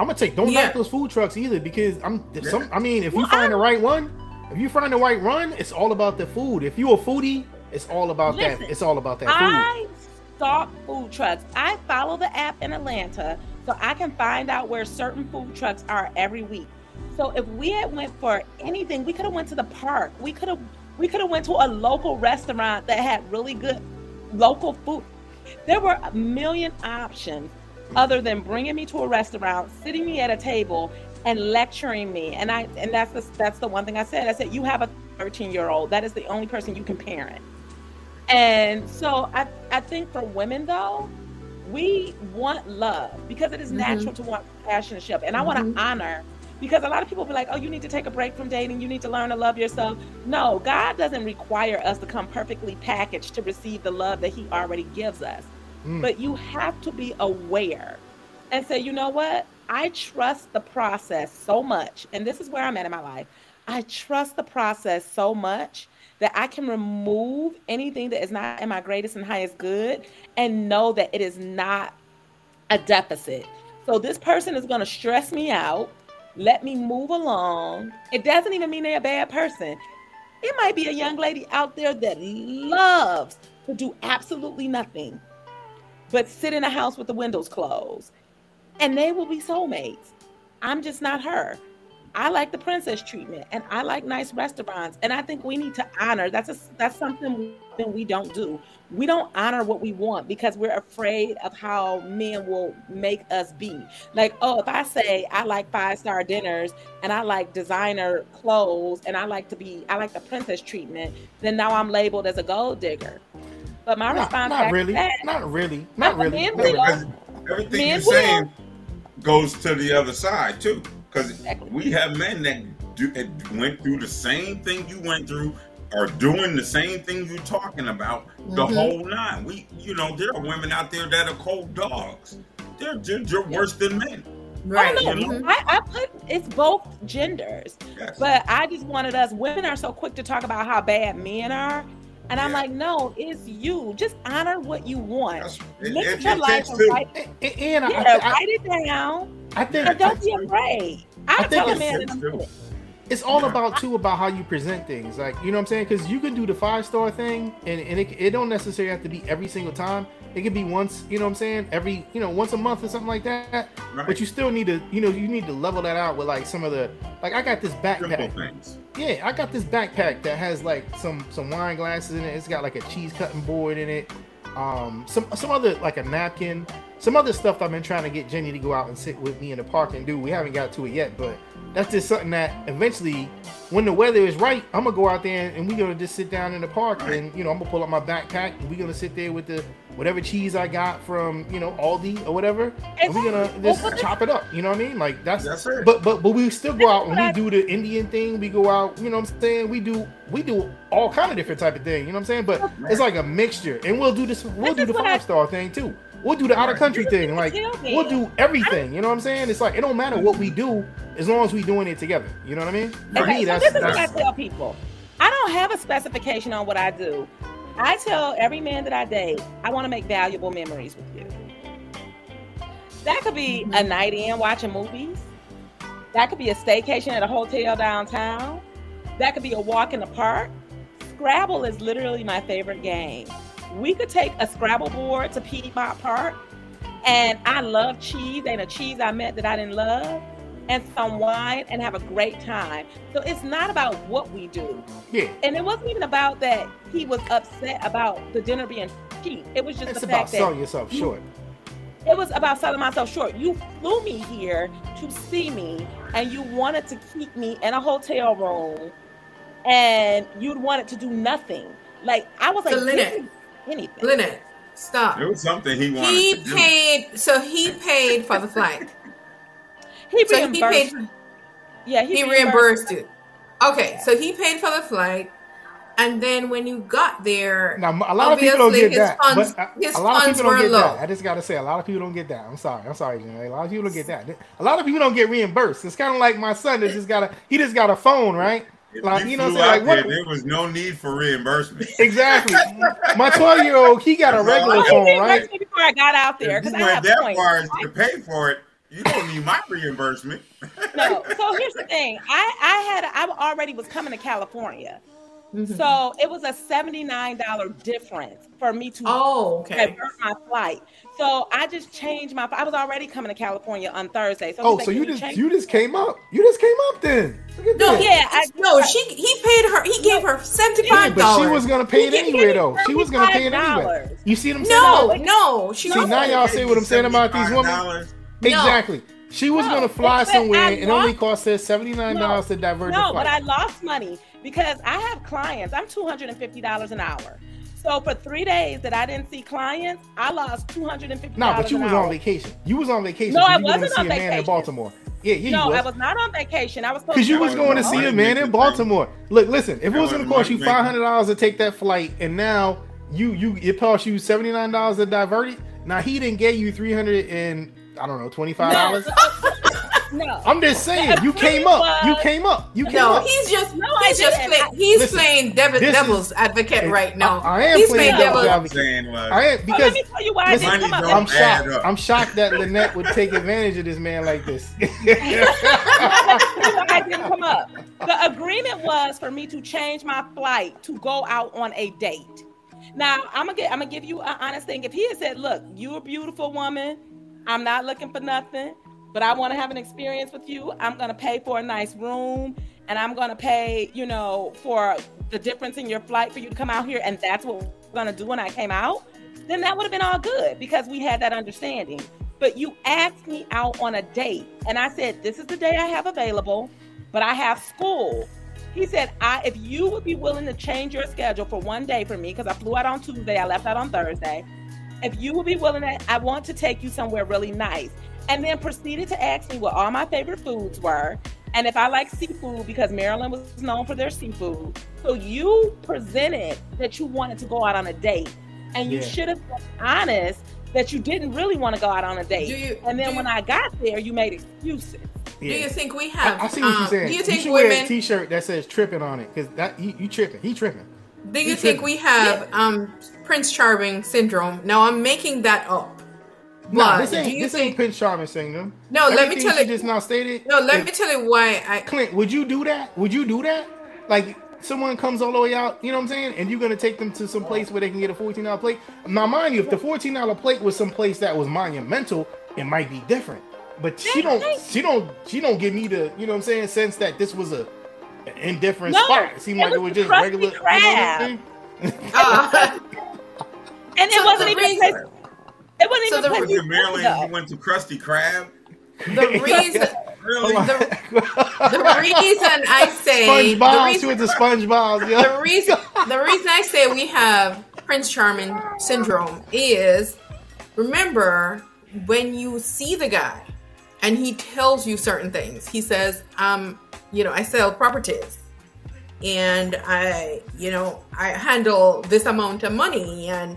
Speaker 1: I'm gonna take. Don't yeah. knock those food trucks either, because I'm. Yeah. Some. I mean, if well, you find I'm, the right one, if you find the right run, it's all about the food. If you a foodie, it's all about Listen, that. It's all about that food.
Speaker 4: I stalk food trucks. I follow the app in Atlanta so I can find out where certain food trucks are every week. So if we had went for anything, we could have went to the park. We could have we could have went to a local restaurant that had really good local food. There were a million options other than bringing me to a restaurant, sitting me at a table, and lecturing me. And I and that's the that's the one thing I said. I said you have a 13 year old. That is the only person you can parent. And so I I think for women though, we want love because it is mm-hmm. natural to want passion and ship. And I mm-hmm. want to honor because a lot of people be like, oh, you need to take a break from dating. You need to learn to love yourself. No, God doesn't require us to come perfectly packaged to receive the love that He already gives us. Mm. But you have to be aware and say, you know what? I trust the process so much. And this is where I'm at in my life. I trust the process so much that I can remove anything that is not in my greatest and highest good and know that it is not a deficit. So this person is going to stress me out, let me move along. It doesn't even mean they're a bad person. It might be a young lady out there that loves to do absolutely nothing but sit in a house with the windows closed. And they will be soulmates. I'm just not her. I like the princess treatment and I like nice restaurants. And I think we need to honor that's a, that's something we don't do. We don't honor what we want because we're afraid of how men will make us be. Like, oh, if I say I like five star dinners and I like designer clothes and I like to be I like the princess treatment, then now I'm labeled as a gold digger. But my
Speaker 1: Not,
Speaker 4: response
Speaker 1: not really.
Speaker 4: that,
Speaker 1: Not really. Not really.
Speaker 4: men
Speaker 1: Not
Speaker 4: will.
Speaker 1: really.
Speaker 3: Everything
Speaker 4: Men
Speaker 3: you're saying
Speaker 4: will.
Speaker 3: Goes to the other side too. Because
Speaker 4: Exactly.
Speaker 3: we have men that do, went through the same thing you went through, are doing the same thing you're talking about. The
Speaker 2: Mhm.
Speaker 3: whole nine. We, you know, there are women out there that are cold dogs. They're they're, they're worse than men.
Speaker 2: Right.
Speaker 4: Oh, no,
Speaker 2: Mhm.
Speaker 4: I, I put it's both genders.
Speaker 3: Yes.
Speaker 4: But I just wanted us women are so quick to talk about how bad men are. And I'm like, no, it's you. Just honor what you want.
Speaker 3: That's-
Speaker 4: Look
Speaker 3: it-
Speaker 4: at your life
Speaker 3: takes
Speaker 4: and
Speaker 3: two.
Speaker 4: write,
Speaker 1: And, and I,
Speaker 4: yeah,
Speaker 1: I,
Speaker 4: write it down.
Speaker 1: I think
Speaker 4: And don't be
Speaker 3: I-
Speaker 4: afraid.
Speaker 1: I
Speaker 4: I'll
Speaker 1: think
Speaker 4: tell a
Speaker 1: it's
Speaker 4: man in a
Speaker 3: six,
Speaker 4: minute.
Speaker 1: it's all
Speaker 3: Yeah.
Speaker 1: about too about how you present things like you know what i'm saying because you can do the five star thing and, and it, it don't necessarily have to be every single time it could be once you know what i'm saying every you know once a month or something like that.
Speaker 3: Right.
Speaker 1: but you still need to you know you need to level that out with like some of the like i got this backpack. Yeah i got this backpack that has like some some wine glasses in it. It's got like a cheese cutting board in it. Um some some other like a napkin some other stuff i've been trying to get jenny to go out and sit with me in the park and do we haven't got to it yet but that's just something that eventually when the weather is right i'm gonna go out there and we're gonna just sit down in the park
Speaker 3: Right.
Speaker 1: and you know i'm gonna pull up my backpack and we're gonna sit there with the whatever cheese i got from you know aldi or whatever and we're gonna just
Speaker 4: Well,
Speaker 1: chop it up you know what i mean like that's
Speaker 3: That's it.
Speaker 1: but but but we still go out and we do the Indian thing. We go out, you know what I'm saying? We do we do all kind of different type of thing, you know what I'm saying? But it's like a mixture. And we'll do this we'll
Speaker 4: This
Speaker 1: do the five star thing too. We'll do the out of country thing. Like
Speaker 4: you tell me.
Speaker 1: we'll do everything, you know what I'm saying? It's like it don't matter what we do as long as we doing it together. You know what I mean? For
Speaker 4: Okay,
Speaker 1: me,
Speaker 4: so
Speaker 1: that's
Speaker 4: this is what I
Speaker 1: that's
Speaker 4: tell people. I don't have a specification on what I do. I tell every man that I date, I want to make valuable memories with you. That could be a mm-hmm. night in watching movies. That could be a staycation at a hotel downtown. That could be a walk in the park. Scrabble is literally my favorite game. We could take a Scrabble board to Piedmont Park, and I love cheese. Ain't a cheese I met that I didn't love, and some wine, and have a great time. So it's not about what we do,
Speaker 1: yeah.
Speaker 4: and it wasn't even about that he was upset about the dinner being cheap. It was just
Speaker 1: It's
Speaker 4: the
Speaker 1: about
Speaker 4: fact that
Speaker 1: selling yourself short.
Speaker 4: it was about selling myself short. You flew me here to see me, and you wanted to keep me in a hotel room, and you wanted to do nothing. Like I was like,
Speaker 2: Lynnette,
Speaker 4: "Give me anything.
Speaker 2: Lynnette, stop.
Speaker 3: It was something he wanted
Speaker 2: He
Speaker 3: to do.
Speaker 2: paid. So he paid for the flight. <laughs>
Speaker 4: He
Speaker 2: So he
Speaker 4: reimbursed.
Speaker 2: paid.
Speaker 4: yeah,
Speaker 2: He reimbursed it. Okay, so he paid for the flight, and then when you got there,
Speaker 1: Now a lot of people don't get that.
Speaker 2: funds- uh,
Speaker 1: but
Speaker 2: his
Speaker 1: a, a lot of people don't get
Speaker 2: low.
Speaker 1: that. I just gotta say, a lot of people don't get that. I'm sorry. I'm sorry, Janae. A lot of people don't get that. A lot of people don't get reimbursed. It's kind of like my son that just got a he just got a phone, right?
Speaker 3: If
Speaker 1: Like
Speaker 3: you
Speaker 1: you know, what I'm saying?
Speaker 3: out
Speaker 1: like what?
Speaker 3: there, there was no need for reimbursement. <laughs>
Speaker 1: Exactly. <laughs> My 12 year old, he got a regular
Speaker 3: right.
Speaker 1: phone, right?
Speaker 4: before I got out there because I
Speaker 3: went
Speaker 4: have
Speaker 3: that
Speaker 4: points.
Speaker 3: far as to pay for it, you don't need my reimbursement.
Speaker 4: No, so <laughs> here's the thing. I I had I already was coming to California,
Speaker 2: Mhm.
Speaker 4: so it was a seventy nine dollar difference for me to
Speaker 2: oh, okay.
Speaker 4: divert my flight. So I just changed my. I was already coming to California on Thursday. So
Speaker 1: Oh,
Speaker 4: he's
Speaker 1: so
Speaker 4: like,
Speaker 1: you just
Speaker 4: change
Speaker 1: you just came up. You just came up then.
Speaker 2: No,
Speaker 1: that.
Speaker 4: Yeah, I,
Speaker 2: No, she he paid her. He gave her seventy
Speaker 1: Yeah,
Speaker 2: five
Speaker 1: but
Speaker 2: dollars.
Speaker 1: she was gonna pay it
Speaker 4: He
Speaker 1: anyway though. She was gonna pay it anyway. You see what I'm saying?
Speaker 2: No,
Speaker 1: now?
Speaker 2: no, she
Speaker 1: See now y'all see what I'm saying about these women.
Speaker 3: $75.
Speaker 1: Exactly. She was
Speaker 4: No,
Speaker 1: gonna fly somewhere and it only cost her seventy nine dollars to divert the
Speaker 4: No,
Speaker 1: flight.
Speaker 4: but I lost money because I have clients. I'm two hundred and fifty dollars an hour. So for three days that I didn't see clients, I lost two hundred and fifty.
Speaker 1: No, but you was on vacation. You was on vacation.
Speaker 4: No,
Speaker 1: 'cause
Speaker 4: I
Speaker 1: you going to
Speaker 4: wasn't
Speaker 1: see
Speaker 4: on
Speaker 1: a man in. Baltimore. Yeah, yeah,
Speaker 4: No,
Speaker 1: you
Speaker 4: I
Speaker 1: was.
Speaker 4: was not on vacation. I was
Speaker 1: Because you was
Speaker 3: That
Speaker 1: going to see a man in Baltimore. Look, listen. If it was going to cost you five hundred dollars to take that flight, and now you you it cost you seventy nine dollars to divert it. Now he didn't get you three hundred and I don't know twenty five
Speaker 4: No,
Speaker 1: dollars. <laughs> <laughs>
Speaker 4: so- No. <laughs>
Speaker 1: I'm just saying, you came up. You came up. You came
Speaker 2: No,
Speaker 1: up.
Speaker 2: he's just
Speaker 4: No,
Speaker 2: he's
Speaker 4: I
Speaker 2: just play, he's
Speaker 1: Listen,
Speaker 2: playing devil,
Speaker 1: this
Speaker 2: devil's
Speaker 1: is-
Speaker 2: advocate right now.
Speaker 1: I, I am
Speaker 2: he's
Speaker 1: playing
Speaker 2: playing
Speaker 1: devil's
Speaker 2: devil's
Speaker 3: I'm
Speaker 1: advocate.
Speaker 3: saying was,
Speaker 1: I am
Speaker 4: So
Speaker 1: because
Speaker 4: let me tell you why I didn't come up.
Speaker 1: I'm shocked.
Speaker 3: up.
Speaker 1: I'm shocked that Lynnette would take advantage of this man like this. <laughs>
Speaker 4: why I didn't come up. The agreement was for me to change my flight to go out on a date. Now I'm gonna get, I'm gonna give you an honest thing. If he had said, "Look, you're a beautiful woman. I'm not looking for nothing, but I want to have an experience with you. I'm gonna pay for a nice room, and I'm gonna pay, you know, for the difference in your flight for you to come out here, and that's what we're gonna do when I came out." Then that would have been all good because we had that understanding. But you asked me out on a date, and I said, "This is the day I have available, but I have school." He said, "I if you would be willing to change your schedule for one day for me, because I flew out on Tuesday, I left out on Thursday. If you would be willing to, I want to take you somewhere really nice." And then proceeded to ask me what all my favorite foods were, and if I like seafood because Maryland was known for their seafood. So you presented that you wanted to go out on a date, and you
Speaker 1: Yeah.
Speaker 4: should have been honest that you didn't really want to go out on a date.
Speaker 2: You-
Speaker 4: and then when
Speaker 2: you-
Speaker 4: I got there, you made excuses.
Speaker 2: Do you think we have?
Speaker 1: I see what
Speaker 2: um,
Speaker 1: you're saying.
Speaker 2: Do you
Speaker 1: you
Speaker 2: think
Speaker 1: should wear a
Speaker 2: women?
Speaker 1: T-shirt that says "tripping" on it because that you, you tripping. He tripping.
Speaker 2: Do you
Speaker 1: you
Speaker 2: think
Speaker 1: tripping.
Speaker 2: we have um Prince Charming syndrome? Now I'm making that up.
Speaker 1: No,
Speaker 2: But
Speaker 1: this
Speaker 2: do
Speaker 1: ain't
Speaker 2: you
Speaker 1: this
Speaker 2: think?
Speaker 1: ain't Prince Charming syndrome.
Speaker 2: No, let me tell
Speaker 1: she
Speaker 2: you-
Speaker 1: just now stated.
Speaker 2: no, let
Speaker 1: if-
Speaker 2: me tell you why I.
Speaker 1: Clint, would you do that? Would you do that? Like someone comes all the way out, you know what I'm saying, and you're gonna take them to some place where they can get a fourteen dollar plate. Now, mind you, if the fourteen dollar plate was some place that was monumental, it might be different. But she don't, she don't, she don't give me the, you know what I'm saying, sense that this was a an indifferent
Speaker 4: No,
Speaker 1: spot. It seemed
Speaker 4: it
Speaker 1: like it
Speaker 4: was
Speaker 1: was just
Speaker 4: Krusty
Speaker 1: regular. You know what I'm
Speaker 2: Uh, <laughs>
Speaker 4: And
Speaker 2: So
Speaker 4: it wasn't even
Speaker 2: reason-
Speaker 4: place. It wasn't
Speaker 2: So
Speaker 4: even
Speaker 2: the
Speaker 4: a place
Speaker 3: went
Speaker 4: you
Speaker 3: to Maryland.
Speaker 4: wanted
Speaker 3: You went to Krusty Krab.
Speaker 2: the <laughs> reason,
Speaker 3: Really?
Speaker 1: Hold on.
Speaker 2: the <laughs> reason I say, the
Speaker 1: SpongeBob, she
Speaker 2: reason,
Speaker 1: went to SpongeBob. Yeah.
Speaker 2: the reason, the reason I say we have Prince Charming syndrome is, remember when you see the guy, and he tells you certain things. He says, um, you know, I sell properties. and I, you know, I handle this amount of money. And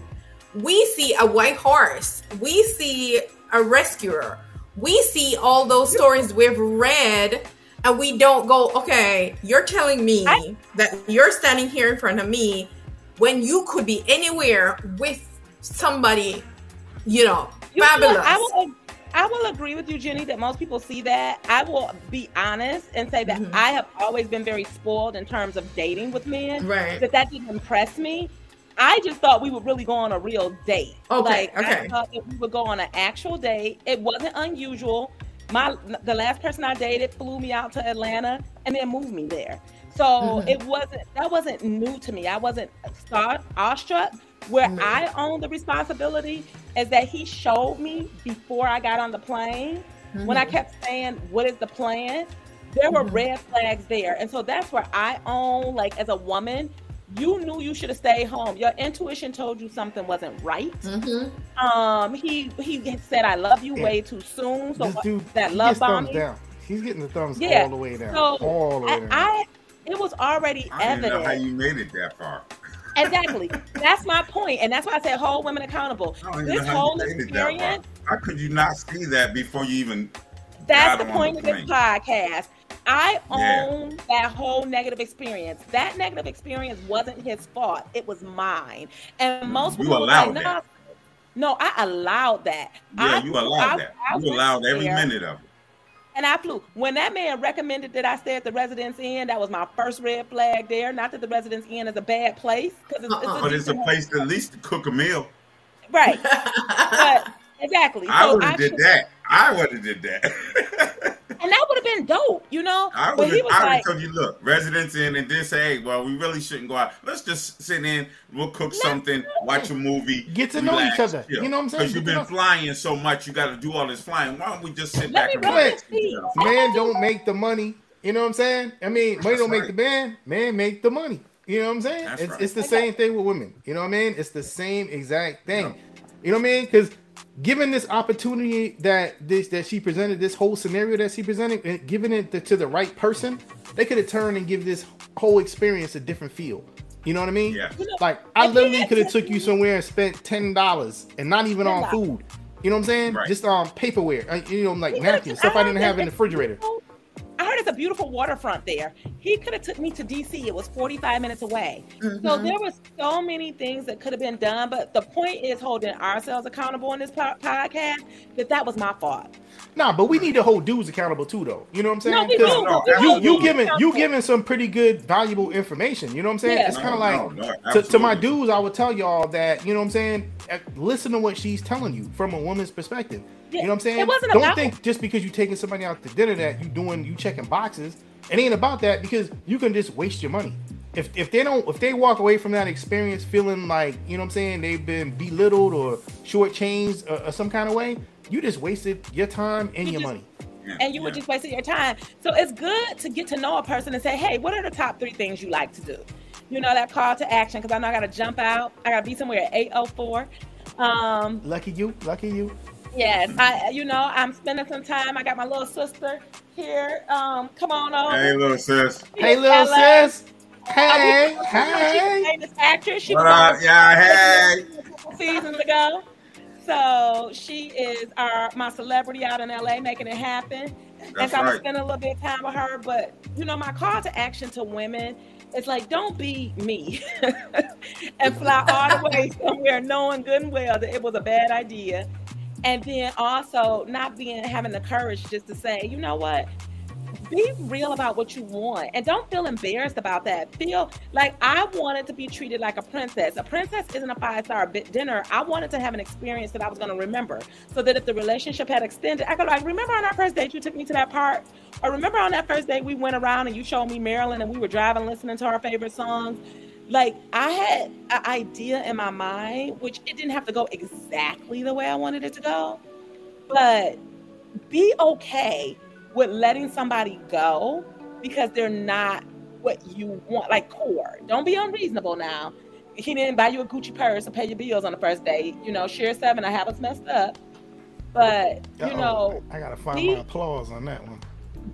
Speaker 2: we see a white horse, we see a rescuer, we see all those stories we've read, and we don't go, okay, you're telling me
Speaker 4: I-
Speaker 2: that you're standing here in front of me when you could be anywhere with somebody, you know,
Speaker 4: You know
Speaker 2: fabulous.
Speaker 4: I will, I will agree with you, Jenny, that most people see that. I will be honest and say that
Speaker 2: Mhm.
Speaker 4: I have always been very spoiled in terms of dating with men.
Speaker 2: Right.
Speaker 4: That that didn't impress me. I just thought we would really go on a real date.
Speaker 2: Okay,
Speaker 4: Like
Speaker 2: okay.
Speaker 4: I thought that we would go on an actual date. It wasn't unusual. My the last person I dated flew me out to Atlanta and then moved me there. So
Speaker 2: Mhm.
Speaker 4: it wasn't that wasn't new to me. I wasn't star awestruck. Where
Speaker 2: No.
Speaker 4: I own the responsibility is that he showed me before I got on the plane. When I
Speaker 2: Mhm.
Speaker 4: kept saying, "What is the plan?" There were
Speaker 2: Mhm.
Speaker 4: red flags there, and so that's where I own. Like as a woman, you knew you should have stayed home. Your intuition told you something wasn't right.
Speaker 2: Mhm.
Speaker 4: Um, he he said, "I love you"
Speaker 1: Yeah.
Speaker 4: way too soon. So
Speaker 1: this
Speaker 4: what-
Speaker 1: dude,
Speaker 4: that love
Speaker 1: gets thumbs
Speaker 4: bombing.
Speaker 1: down. He's getting the thumbs
Speaker 4: Yeah,
Speaker 1: all the way down.
Speaker 4: so
Speaker 1: all the way
Speaker 4: I,
Speaker 1: down.
Speaker 4: I it was already
Speaker 3: I don't know how you made it that far.
Speaker 4: Exactly. That's my point, and that's why I said hold women accountable.
Speaker 3: I don't even
Speaker 4: This whole
Speaker 3: you made it
Speaker 4: experience.
Speaker 3: How could you not see that before you even?
Speaker 4: That's
Speaker 3: got
Speaker 4: the
Speaker 3: on
Speaker 4: point
Speaker 3: the
Speaker 4: of this podcast. I
Speaker 3: Yeah.
Speaker 4: own that whole negative experience. That negative experience wasn't his fault. It was mine. And mm-hmm. most
Speaker 3: You
Speaker 4: people
Speaker 3: allowed
Speaker 4: like,
Speaker 3: that.
Speaker 4: no, I allowed that.
Speaker 3: Yeah,
Speaker 4: I-
Speaker 3: you allowed
Speaker 4: I-
Speaker 3: that.
Speaker 4: I
Speaker 3: You allowed every
Speaker 4: there
Speaker 3: minute of it.
Speaker 4: And I flew. When that man recommended that I stay at the Residence Inn, that was my first red flag there. Not that the Residence Inn is a bad place, because it's,
Speaker 2: Uh-uh.
Speaker 3: But it's a place to at least cook a meal.
Speaker 4: right? <laughs> But exactly.
Speaker 3: I
Speaker 4: So
Speaker 3: would have did that. I would have did that. <laughs>
Speaker 4: and that would have been dope, you know.
Speaker 3: I would have
Speaker 4: was like,
Speaker 3: told you, look, Residence Inn and then say, hey, well, we really shouldn't go out. Let's just sit in, we'll cook something, watch a movie.
Speaker 1: Get to know each other. You know what I'm saying?
Speaker 3: Because you've been flying so much, you got to do all this flying. Why don't we just sit
Speaker 4: Let
Speaker 3: back
Speaker 4: me
Speaker 3: and relax?
Speaker 4: his
Speaker 1: man don't make the money. You know what I'm saying? I mean, money
Speaker 3: That's
Speaker 1: don't make
Speaker 3: right.
Speaker 1: the man. Man make the money. You know what I'm saying? It's,
Speaker 3: right.
Speaker 1: it's the same thing with women. You know what I mean? It's the same exact thing. You know what I mean? Because given this opportunity that this that she presented, this whole scenario that she presented, and giving it to, to the right person, they could have turned and give this whole experience a different feel. You know what I mean?
Speaker 3: Yeah.
Speaker 1: Like I
Speaker 4: If
Speaker 1: literally could have took you somewhere and spent ten dollars and not even on
Speaker 4: $10.
Speaker 1: food. You know what I'm saying?
Speaker 3: Right.
Speaker 1: Just um paperware, uh, you know, like napkins, stuff I didn't have in the refrigerator.
Speaker 4: I heard it's a beautiful waterfront there. He could have took me to DC. It was 45 minutes away. So
Speaker 2: Mhm.
Speaker 4: there was so many things that could have been done, but the point is holding ourselves accountable in this po- podcast that that was my fault.
Speaker 1: Nah, but we need to hold dudes accountable too, though. You know what I'm saying?
Speaker 4: No, we
Speaker 1: 'Cause
Speaker 4: do.
Speaker 3: no,
Speaker 1: you you giving you giving some pretty good valuable information. You know what I'm saying?
Speaker 4: Yeah.
Speaker 1: It's kind of
Speaker 3: No,
Speaker 1: like
Speaker 3: no, no,
Speaker 1: to, to my dudes, I would tell y'all that you know what I'm saying. Listen to what she's telling you from a woman's perspective.
Speaker 4: Yeah,
Speaker 1: You know what I'm saying?
Speaker 4: it wasn't
Speaker 1: Don't
Speaker 4: about-
Speaker 1: think just because you're taking somebody out to dinner that you doing you checking boxes. It ain't about that because you can just waste your money. If, if they don't if they walk away from that experience feeling like you know what I'm saying they've been belittled or shortchanged or, or some kind of way, you just wasted your time and
Speaker 4: You
Speaker 1: your
Speaker 4: just-
Speaker 1: money.
Speaker 4: And you were just wasting your time. So it's good to get to know a person and say, hey, what are the top three things you like to do? You know, that call to action, because I know I got to jump out. I got to be somewhere at 8.04. Um,
Speaker 1: Lucky you, lucky you.
Speaker 4: Yes, I, you know, I'm spending some time. I got my little sister here. Um, come on over.
Speaker 3: Hey, little sis.
Speaker 1: Hey, little
Speaker 4: Ella.
Speaker 1: sis. Hey,
Speaker 4: She's a
Speaker 1: hey.
Speaker 4: famous actress. She
Speaker 3: What
Speaker 4: was
Speaker 3: up? Yeah, hey.
Speaker 4: seasons ago. So she is our my celebrity out in LA, making it happen. That's and
Speaker 3: That's
Speaker 4: so I'm
Speaker 3: right.
Speaker 4: spending a little bit of time with her. But you know, my call to action to women is like, don't be me <laughs> and fly all the way <laughs> somewhere knowing good and well that it was a bad idea. And then also not being having the courage just to say, you know what? Be real about what you want and don't feel embarrassed about that. Feel like I wanted to be treated like a princess. A princess isn't a five star dinner. I wanted to have an experience that I was going to remember so that if the relationship had extended, I could like, remember on our first date you took me to that park? Or remember on that first date we went around and you showed me Maryland and we were driving listening to our favorite songs? Like I had an idea in my mind, which it didn't have to go exactly the way I wanted it to go, but be okay with letting somebody go because they're not what you want, like core. Don't be unreasonable now. He didn't buy you a Gucci purse or pay your bills on the first date. You know, share seven, I have us messed up. But, you
Speaker 1: Uh-oh.
Speaker 4: know,
Speaker 1: I gotta find
Speaker 4: be-
Speaker 1: my applause on that one.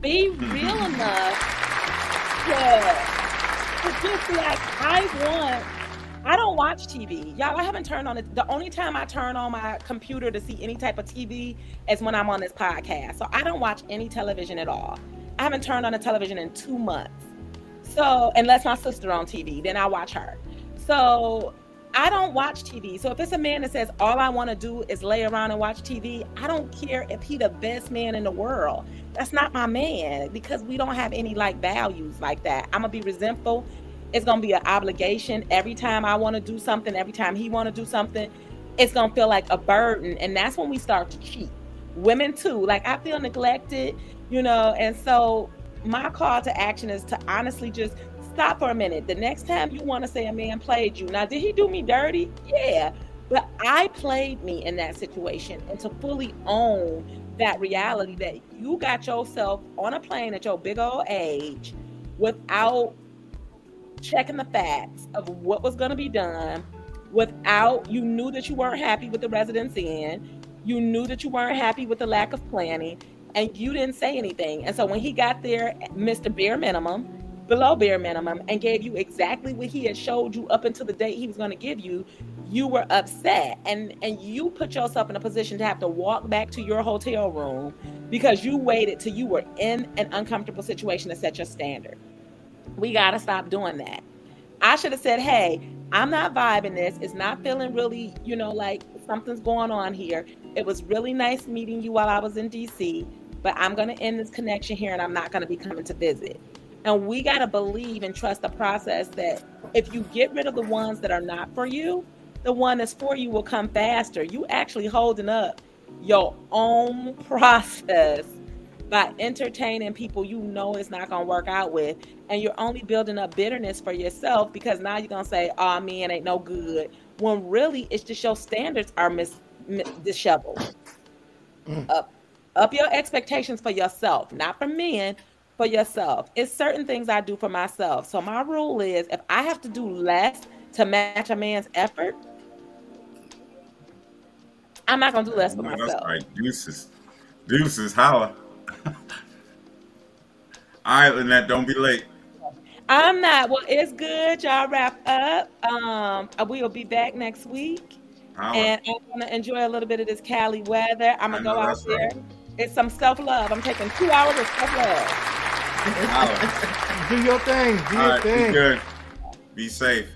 Speaker 4: be real enough to, be like, I want. I don't watch TV, y'all. I haven't turned on it. The only time I turn on my computer to see any type of TV is when I'm on this podcast. So I don't watch any television at all. I haven't turned on the television in two months. So unless my sister on TV, then I watch her. So I don't watch TV. So if it's a man that says all I want to do is lay around and watch TV, I don't care if he the best man in the world. That's not my man because we don't have any like values like that. I'm gonna be resentful. It's gonna be an obligation every time I want to do something. Every time he want to do something, it's gonna feel like a burden, and that's when we start to cheat. Women too. Like I feel neglected, you know, and so my call to action is to honestly just stop for a minute. The next time you want to say a man played you, now did he do me dirty? Yeah, but I played me in that situation, and to fully own that reality that you got yourself on a plane at your big old age without checking the facts of what was going to be done, without you knew that you weren't happy with the Residence Inn, you knew that you weren't happy with the lack of planning, and you didn't say anything. And so when he got there, Mr. Bare Minimum, below bare minimum, and gave you exactly what he had showed you up until the date he was going to give you, you were upset, and and you put yourself in a position to have to walk back to your hotel room because you waited till you were in an uncomfortable situation to set your standard. We got to stop doing that. I should have said, hey, I'm not vibing this. It's not feeling really, you know, like something's going on here. It was really nice meeting you while I was in DC, but I'm going to end this connection here and I'm not going to be coming to visit. And we got to believe and trust the process that if you get rid of the ones that are not for you, the one that's for you will come faster. You actually holding up your own <laughs> process by entertaining people you know it's not going to work out with and you're only building up bitterness for yourself because now you're going to say oh man ain't no good when really it's just your standards are mis, mis disheveled
Speaker 1: Mm.
Speaker 4: up up your expectations for yourself not for men for yourself it's certain things i do for myself so my rule is if i have to do less to match a man's effort i'm not going to do less for
Speaker 3: That's
Speaker 4: myself
Speaker 3: right. Deuces. Deuces, holla. <laughs> All right, Lynnette, don't be late.
Speaker 4: I'm not. Well, it's good. Y'all wrap up. Um, we will be back next week.
Speaker 3: Holla.
Speaker 4: and I'm gonna enjoy a little bit of this Cali weather. I'm gonna go out there.
Speaker 3: right.
Speaker 4: It's some self love. I'm taking two hours of self love.
Speaker 3: Holla.
Speaker 1: Do your thing. Do
Speaker 3: All
Speaker 1: your
Speaker 3: right, be
Speaker 1: thing.
Speaker 3: good. Be safe.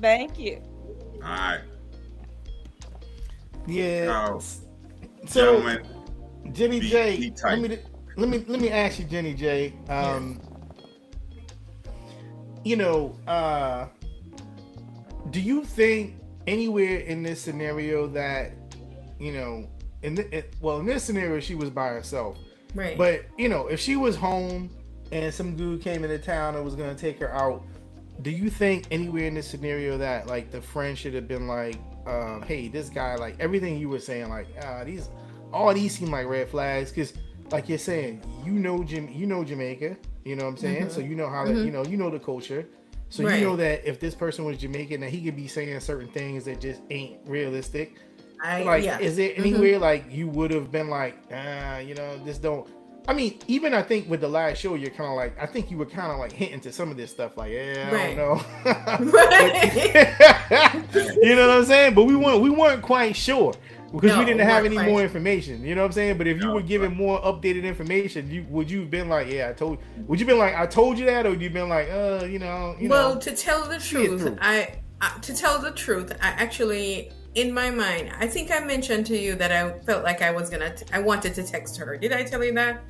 Speaker 4: Thank you.
Speaker 3: All right,
Speaker 1: Yeah.
Speaker 3: Oh,
Speaker 1: so,
Speaker 3: gentlemen.
Speaker 1: Jenny
Speaker 3: be-
Speaker 1: J,
Speaker 3: be
Speaker 1: let me let me let me ask you, Jenny J. Um, You know, uh, do you think anywhere in this scenario that you know, in the, it, well, in this scenario, she was by herself,
Speaker 2: Right.
Speaker 1: but you know, if she was home and some dude came into town and was gonna take her out, do you think anywhere in this scenario that like the friend should have been like, um, hey, this guy, like everything you were saying, like, uh, these, all these seem like red flags, because like you're saying, you know, Jim, you know Jamaica, you know what I'm saying,
Speaker 2: Mhm.
Speaker 1: so you know how that, you know, you know the culture. So
Speaker 2: Right.
Speaker 1: you know that if this person was Jamaican, that he could be saying certain things that just ain't realistic.
Speaker 2: I,
Speaker 1: Like,
Speaker 2: yeah.
Speaker 1: is there
Speaker 2: Mhm.
Speaker 1: anywhere like you would have been like, ah, you know, this don't. I mean, even I think with the last show, you're kind of like, I think you were kind of like hinting to some of this stuff, like, yeah, I
Speaker 2: Right.
Speaker 1: don't know.
Speaker 2: Right. <laughs>
Speaker 1: you know what I'm saying? But we weren't, we weren't quite sure because we didn't have any
Speaker 2: quite
Speaker 1: more
Speaker 2: sure.
Speaker 1: information. You know what I'm saying? But if you
Speaker 3: No,
Speaker 1: were given more updated information, you would you have been like, yeah, I told. Would you been like, I told you that, or would you been like, uh, you know, you
Speaker 2: well,
Speaker 1: know,
Speaker 2: to tell the truth,
Speaker 1: through.
Speaker 2: I uh, to tell the truth, I actually in my mind, I think I mentioned to you that I felt like I was gonna, t- I wanted to text her. Did I tell you that?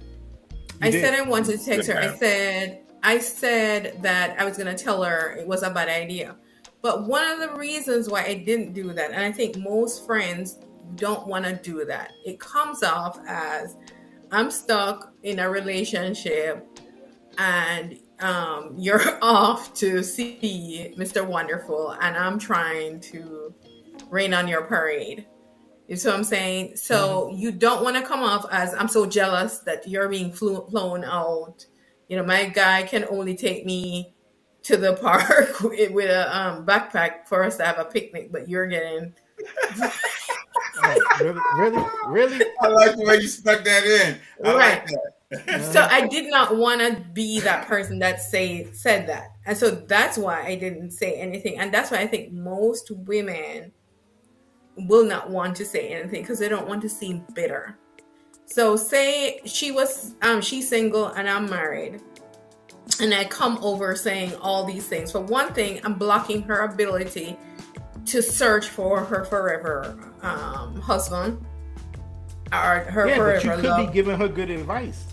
Speaker 2: I
Speaker 1: did.
Speaker 2: said I wanted to text
Speaker 3: Good
Speaker 2: her. I said I said that I was gonna tell her it was a bad idea. But one of the reasons why I didn't do that, and I think most friends don't want to do that, it comes off as I'm stuck in a relationship and um, <laughs> you're <laughs> off to see Mr. Wonderful, and I'm trying to rain on your parade. You see what I'm saying? So you don't want to come off as I'm so jealous that you're being flew, flown out. You know, my guy can only take me to the park <laughs> with, with a um, backpack for us to have a picnic, but you're getting
Speaker 1: oh, <laughs> really, really, really.
Speaker 3: I like the way you stuck that in. I like
Speaker 2: Right.
Speaker 3: that.
Speaker 2: so I did not want to be that person that say said that, and so that's why I didn't say anything, and that's why I think most women will not want to say anything because they don't want to seem bitter. So say she was um she's single and I'm married, and I come over saying all these things. For one thing, I'm blocking her ability to search for her forever um, husband or her
Speaker 1: Yeah, but
Speaker 2: forever
Speaker 1: you could
Speaker 2: love.
Speaker 1: be giving her good advice.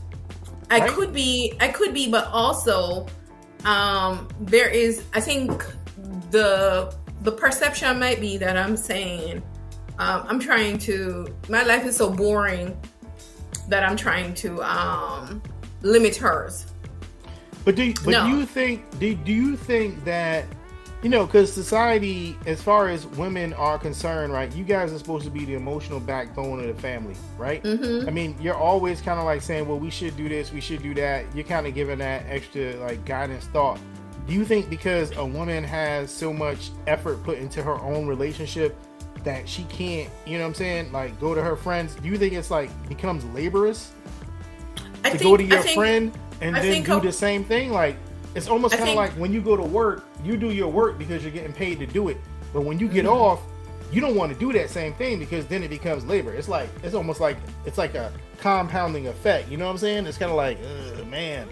Speaker 2: I
Speaker 1: right?
Speaker 2: could be, I could be, but also, um, there is. I think the the perception might be that I'm saying, um, I'm trying to. My life is so boring that I'm trying to um, limit hers.
Speaker 1: But do you, but
Speaker 2: No.
Speaker 1: do you think do, do you think that you know because society as far as women are concerned right you guys are supposed to be the emotional backbone of the family right
Speaker 2: hmm
Speaker 1: i mean you're always kind of like saying well we should do this we should do that you're kind of giving that extra like guidance thought do you think because a woman has so much effort put into her own relationship that she can't you know what i'm saying like go to her friends do you think it's like becomes laborious
Speaker 2: I
Speaker 1: to
Speaker 2: think,
Speaker 1: go to your
Speaker 2: think-
Speaker 1: friend and
Speaker 2: I
Speaker 1: then do the same thing. Like it's almost kind of like when you go to work, you do your work because you're getting paid to do it. But when you get
Speaker 2: Mhm.
Speaker 1: off, you don't want to do that same thing because then it becomes labor. It's like it's almost like it's like a compounding effect. You know what I'm saying? It's kind of like, Ugh, man,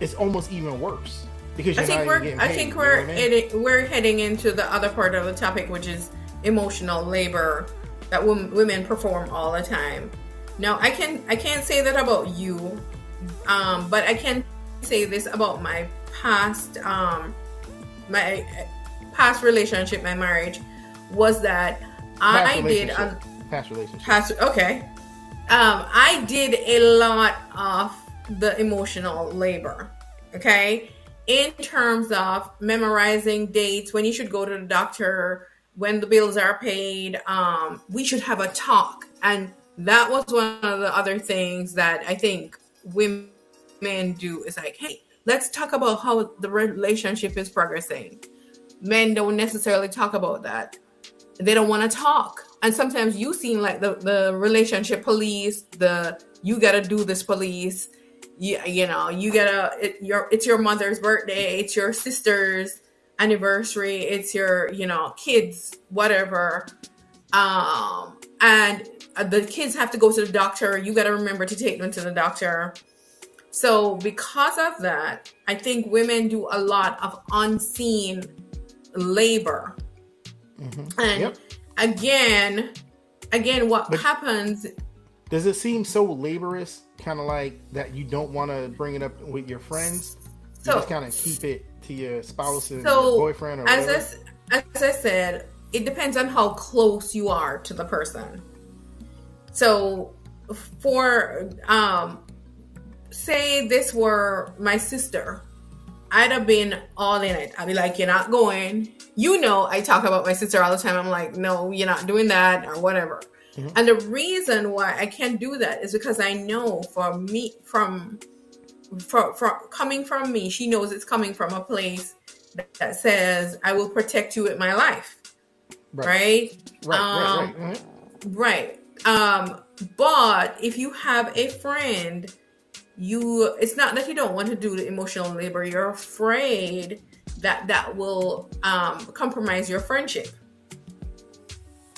Speaker 1: it's almost even worse because
Speaker 2: I
Speaker 1: you're
Speaker 2: think
Speaker 1: not
Speaker 2: we're I think we're
Speaker 1: I mean?
Speaker 2: heading, we're heading into the other part of the topic, which is emotional labor that wom- women perform all the time. Now, I can I can't say that about you, um, but I can say this about my past um, my past relationship, my marriage, was that
Speaker 1: Past
Speaker 2: I did a,
Speaker 1: past relationship.
Speaker 2: Past, okay. Um, I did a lot of the emotional labor. Okay. In terms of memorizing dates, when you should go to the doctor, when the bills are paid, um, we should have a talk. And that was one of the other things that I think women do. Is like, hey, let's talk about how the relationship is progressing. Men don't necessarily talk about that. They don't want to talk. And sometimes you seem like the, the relationship police the you gotta do this police. You, you know you gotta it, your it's your mother's birthday it's your sister's anniversary it's your you know kids whatever um, and uh, the kids have to go to the doctor. You got to remember to take them to the doctor. So, because of that, I think women do a lot of unseen labor. Mm-hmm. And yep. again, again, what but happens?
Speaker 1: Does it seem so laborious, kind of like that you don't want to bring it up with your friends? You so, just kind of keep it to your spouse and so boyfriend or
Speaker 2: as I, as I said, it depends on how close you are to the person. So for um say this were my sister, I'd have been all in it. I'd be like, You're not going. You know, I talk about my sister all the time. I'm like, No, you're not doing that, or whatever. Mm-hmm. And the reason why I can't do that is because I know for me, from, from, from coming from me, she knows it's coming from a place that, that says, I will protect you with my life. Right? Right. Right. Um, right, right. Mm-hmm. right. Um, but if you have a friend you it's not that you don't want to do the emotional labor you're afraid that that will um, compromise your friendship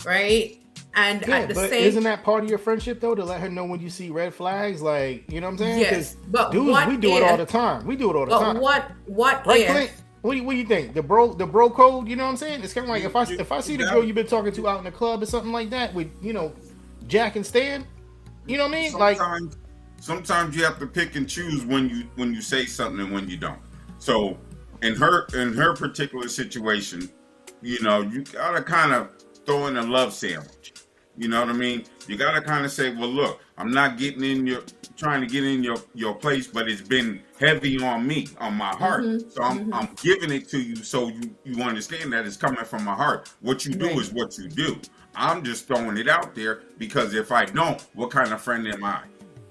Speaker 2: right and
Speaker 1: yeah, at the but same isn't that part of your friendship though to let her know when you see red flags like you know what i'm saying yes but dudes we do if, it all the time we do it all the time
Speaker 2: what what right if, Clint?
Speaker 1: What do, you, what do you think? The bro, the bro code. You know what I'm saying? It's kind of like if I if I see the girl you've been talking to out in the club or something like that with you know Jack and Stan. You know what I mean? Sometimes, like
Speaker 3: sometimes you have to pick and choose when you when you say something and when you don't. So in her in her particular situation, you know, you gotta kind of throw in a love sandwich. You know what I mean? You gotta kind of say, well, look, I'm not getting in your trying to get in your your place, but it's been heavy on me, on my heart. Mm-hmm. So I'm mm-hmm. I'm giving it to you so you you understand that it's coming from my heart. What you do right. is what you do. I'm just throwing it out there because if I don't, what kind of friend am I?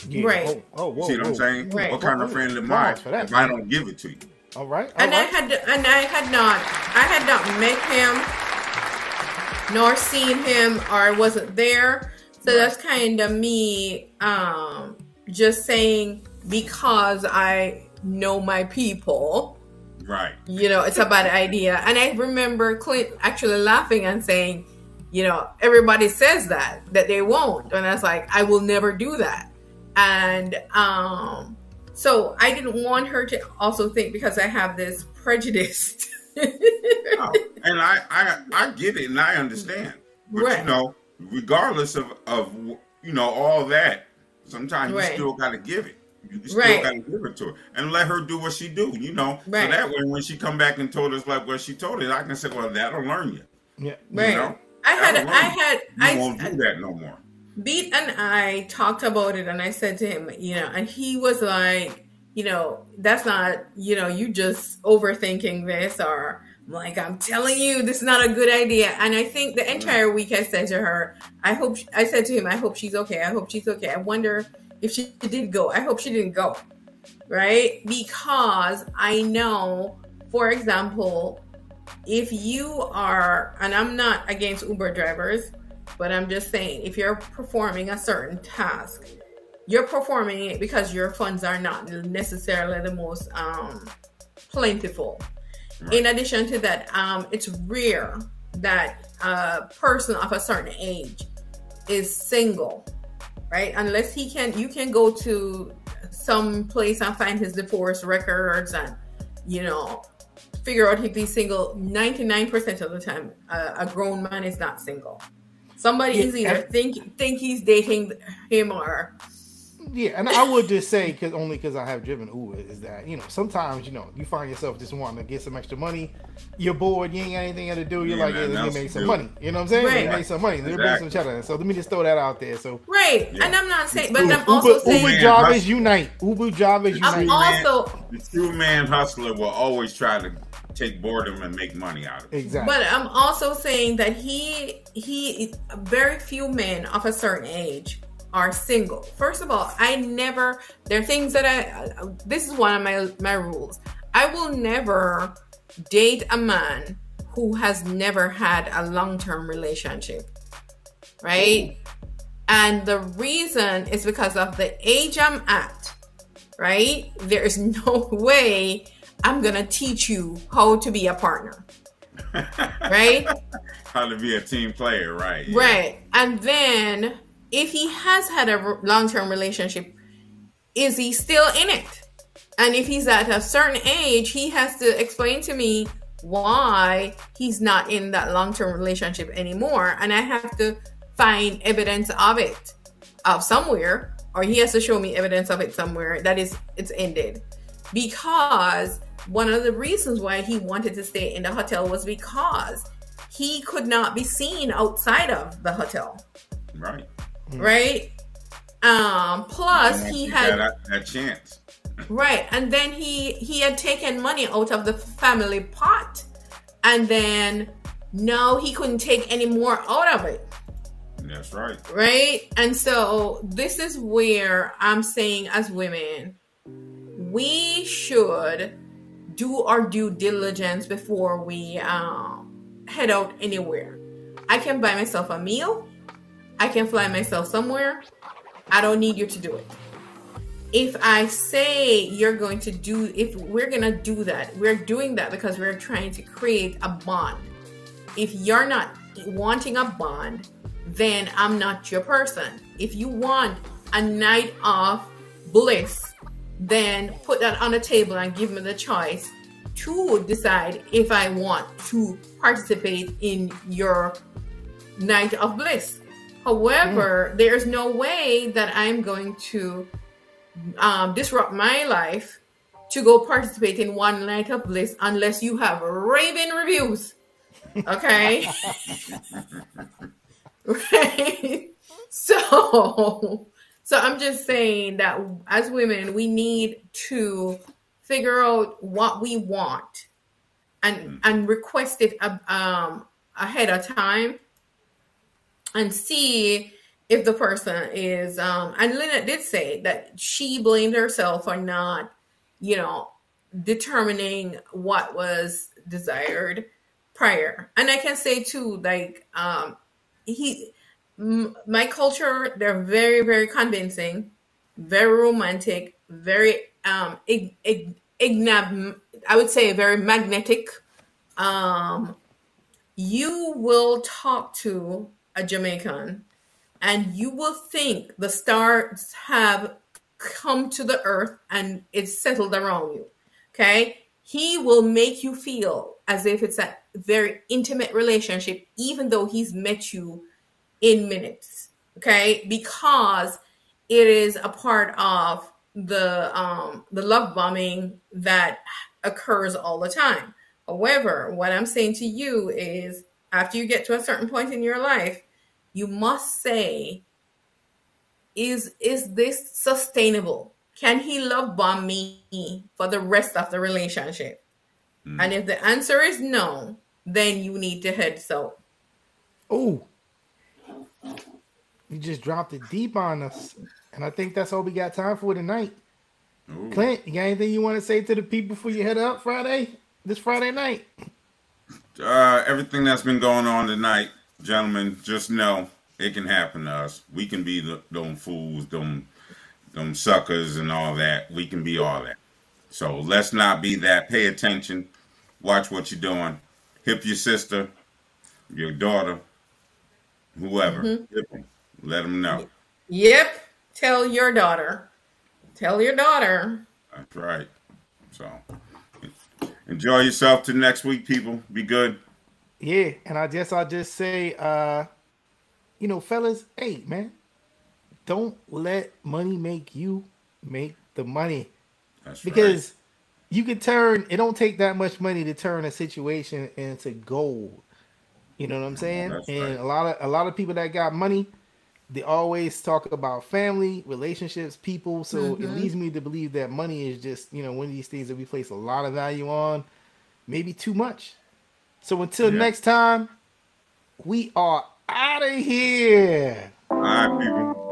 Speaker 2: Yeah. Right. Oh,
Speaker 3: oh whoa, See what whoa. I'm saying? Right. What kind of friend am I if I don't give it to you?
Speaker 1: All right. All
Speaker 2: and
Speaker 1: right.
Speaker 2: I had and I had not I had not met him nor seen him or wasn't there. So that's kind of me um just saying because I know my people.
Speaker 3: Right.
Speaker 2: You know, it's a bad idea. And I remember Clint actually laughing and saying, you know, everybody says that, that they won't. And I was like, I will never do that. And um, so I didn't want her to also think because I have this prejudice. <laughs>
Speaker 3: oh, and I, I I get it and I understand. But right. you know, regardless of, of you know, all that, sometimes right. you still gotta give it. You still right. gotta give it to her and let her do what she do, you know. Right. So that way when she come back and told us like what she told us, I can say, Well, that'll learn you.
Speaker 1: Yeah.
Speaker 2: Right. You know? I had I had
Speaker 3: you I won't do that no more.
Speaker 2: Beat and I talked about it, and I said to him, you know, and he was like, you know, that's not, you know, you just overthinking this, or like, I'm telling you, this is not a good idea. And I think the mm-hmm. entire week I said to her, I hope, I said to him, I hope she's okay. I hope she's okay. I wonder if she did go. I hope she didn't go. Right? Because I know, for example, if you are, and I'm not against Uber drivers, but I'm just saying, if you're performing a certain task, you're performing it because your funds are not necessarily the most um, plentiful. Right. In addition to that, um, it's rare that a person of a certain age is single, right? Unless he can, you can go to some place and find his divorce records and, you know, figure out if he's single. 99% of the time, uh, a grown man is not single. Somebody yeah, is either think think he's dating him or
Speaker 1: yeah, and I would just say because only because I have driven Uber is that you know sometimes you know you find yourself just wanting to get some extra money. You're bored, you ain't got anything to do. You're yeah, like, man, yeah, let me make some money. You know what I'm saying? Right. Let me make some money. Let me bring some cheddar. So let me just throw that out there. So
Speaker 2: right, yeah. and I'm not saying, but Uber, I'm also saying
Speaker 1: Uber drivers unite. Uber drivers unite.
Speaker 2: I'm also
Speaker 3: the true man hustler will always try to take boredom and make money out of it.
Speaker 1: Exactly.
Speaker 2: But I'm also saying that he he very few men of a certain age are single. First of all, I never there are things that I this is one of my my rules. I will never date a man who has never had a long-term relationship. Right? And the reason is because of the age I'm at. Right? There is <laughs> no way I'm going to teach you how to be a partner. <laughs> right?
Speaker 3: How to be a team player, right?
Speaker 2: Yeah. Right. And then if he has had a long term relationship, is he still in it? And if he's at a certain age, he has to explain to me why he's not in that long term relationship anymore. And I have to find evidence of it of somewhere, or he has to show me evidence of it somewhere that is it's ended. Because one of the reasons why he wanted to stay in the hotel was because he could not be seen outside of the hotel.
Speaker 3: Right.
Speaker 2: Right. Um. Plus, he had
Speaker 3: that, that chance. <laughs>
Speaker 2: Right, and then he he had taken money out of the family pot, and then no, he couldn't take any more out of it.
Speaker 3: That's right.
Speaker 2: Right, and so this is where I'm saying, as women, we should do our due diligence before we um, head out anywhere. I can buy myself a meal. I can fly myself somewhere. I don't need you to do it. If I say you're going to do, if we're going to do that, we're doing that because we're trying to create a bond. If you're not wanting a bond, then I'm not your person. If you want a night of bliss, then put that on the table and give me the choice to decide if I want to participate in your night of bliss. However, mm. there's no way that I'm going to um, disrupt my life to go participate in one night of bliss unless you have raving reviews. Okay. <laughs> <laughs> right. So, so I'm just saying that as women, we need to figure out what we want and mm. and request it um, ahead of time and see if the person is um and Lynnette did say that she blamed herself for not, you know, determining what was desired prior. And I can say too, like um he my culture, they're very, very convincing, very romantic, very um ig- ig- ignab I would say very magnetic. Um you will talk to a Jamaican and you will think the stars have come to the earth and it's settled around you. Okay? He will make you feel as if it's a very intimate relationship, even though he's met you in minutes. Okay? Because it is a part of the um the love bombing that occurs all the time. However, what I'm saying to you is after you get to a certain point in your life, you must say, is is this sustainable? Can he love bomb me for the rest of the relationship? Mm. And if the answer is no, then you need to head south.
Speaker 1: Oh, you just dropped it deep on us. And I think that's all we got time for tonight. Ooh. Clint, you got anything you want to say to the people before you head up Friday, this Friday night?
Speaker 3: Uh, everything that's been going on tonight, gentlemen, just know it can happen to us. We can be the, them fools, them, them suckers, and all that. We can be all that. So let's not be that. Pay attention. Watch what you're doing. Hip your sister, your daughter, whoever. Mm-hmm. Them. Let them know.
Speaker 2: Yep. Tell your daughter. Tell your daughter.
Speaker 3: That's right. So enjoy yourself to next week, people. Be good.
Speaker 1: Yeah, and I guess I'll just say, uh, you know, fellas, hey man, don't let money make you make the money. That's because right. you can turn it don't take that much money to turn a situation into gold. You know what I'm saying? That's and right. a lot of a lot of people that got money, they always talk about family, relationships, people. So mm-hmm. it leads me to believe that money is just, you know, one of these things that we place a lot of value on, maybe too much. So until yeah. next time, we are out of here.
Speaker 3: All right, people.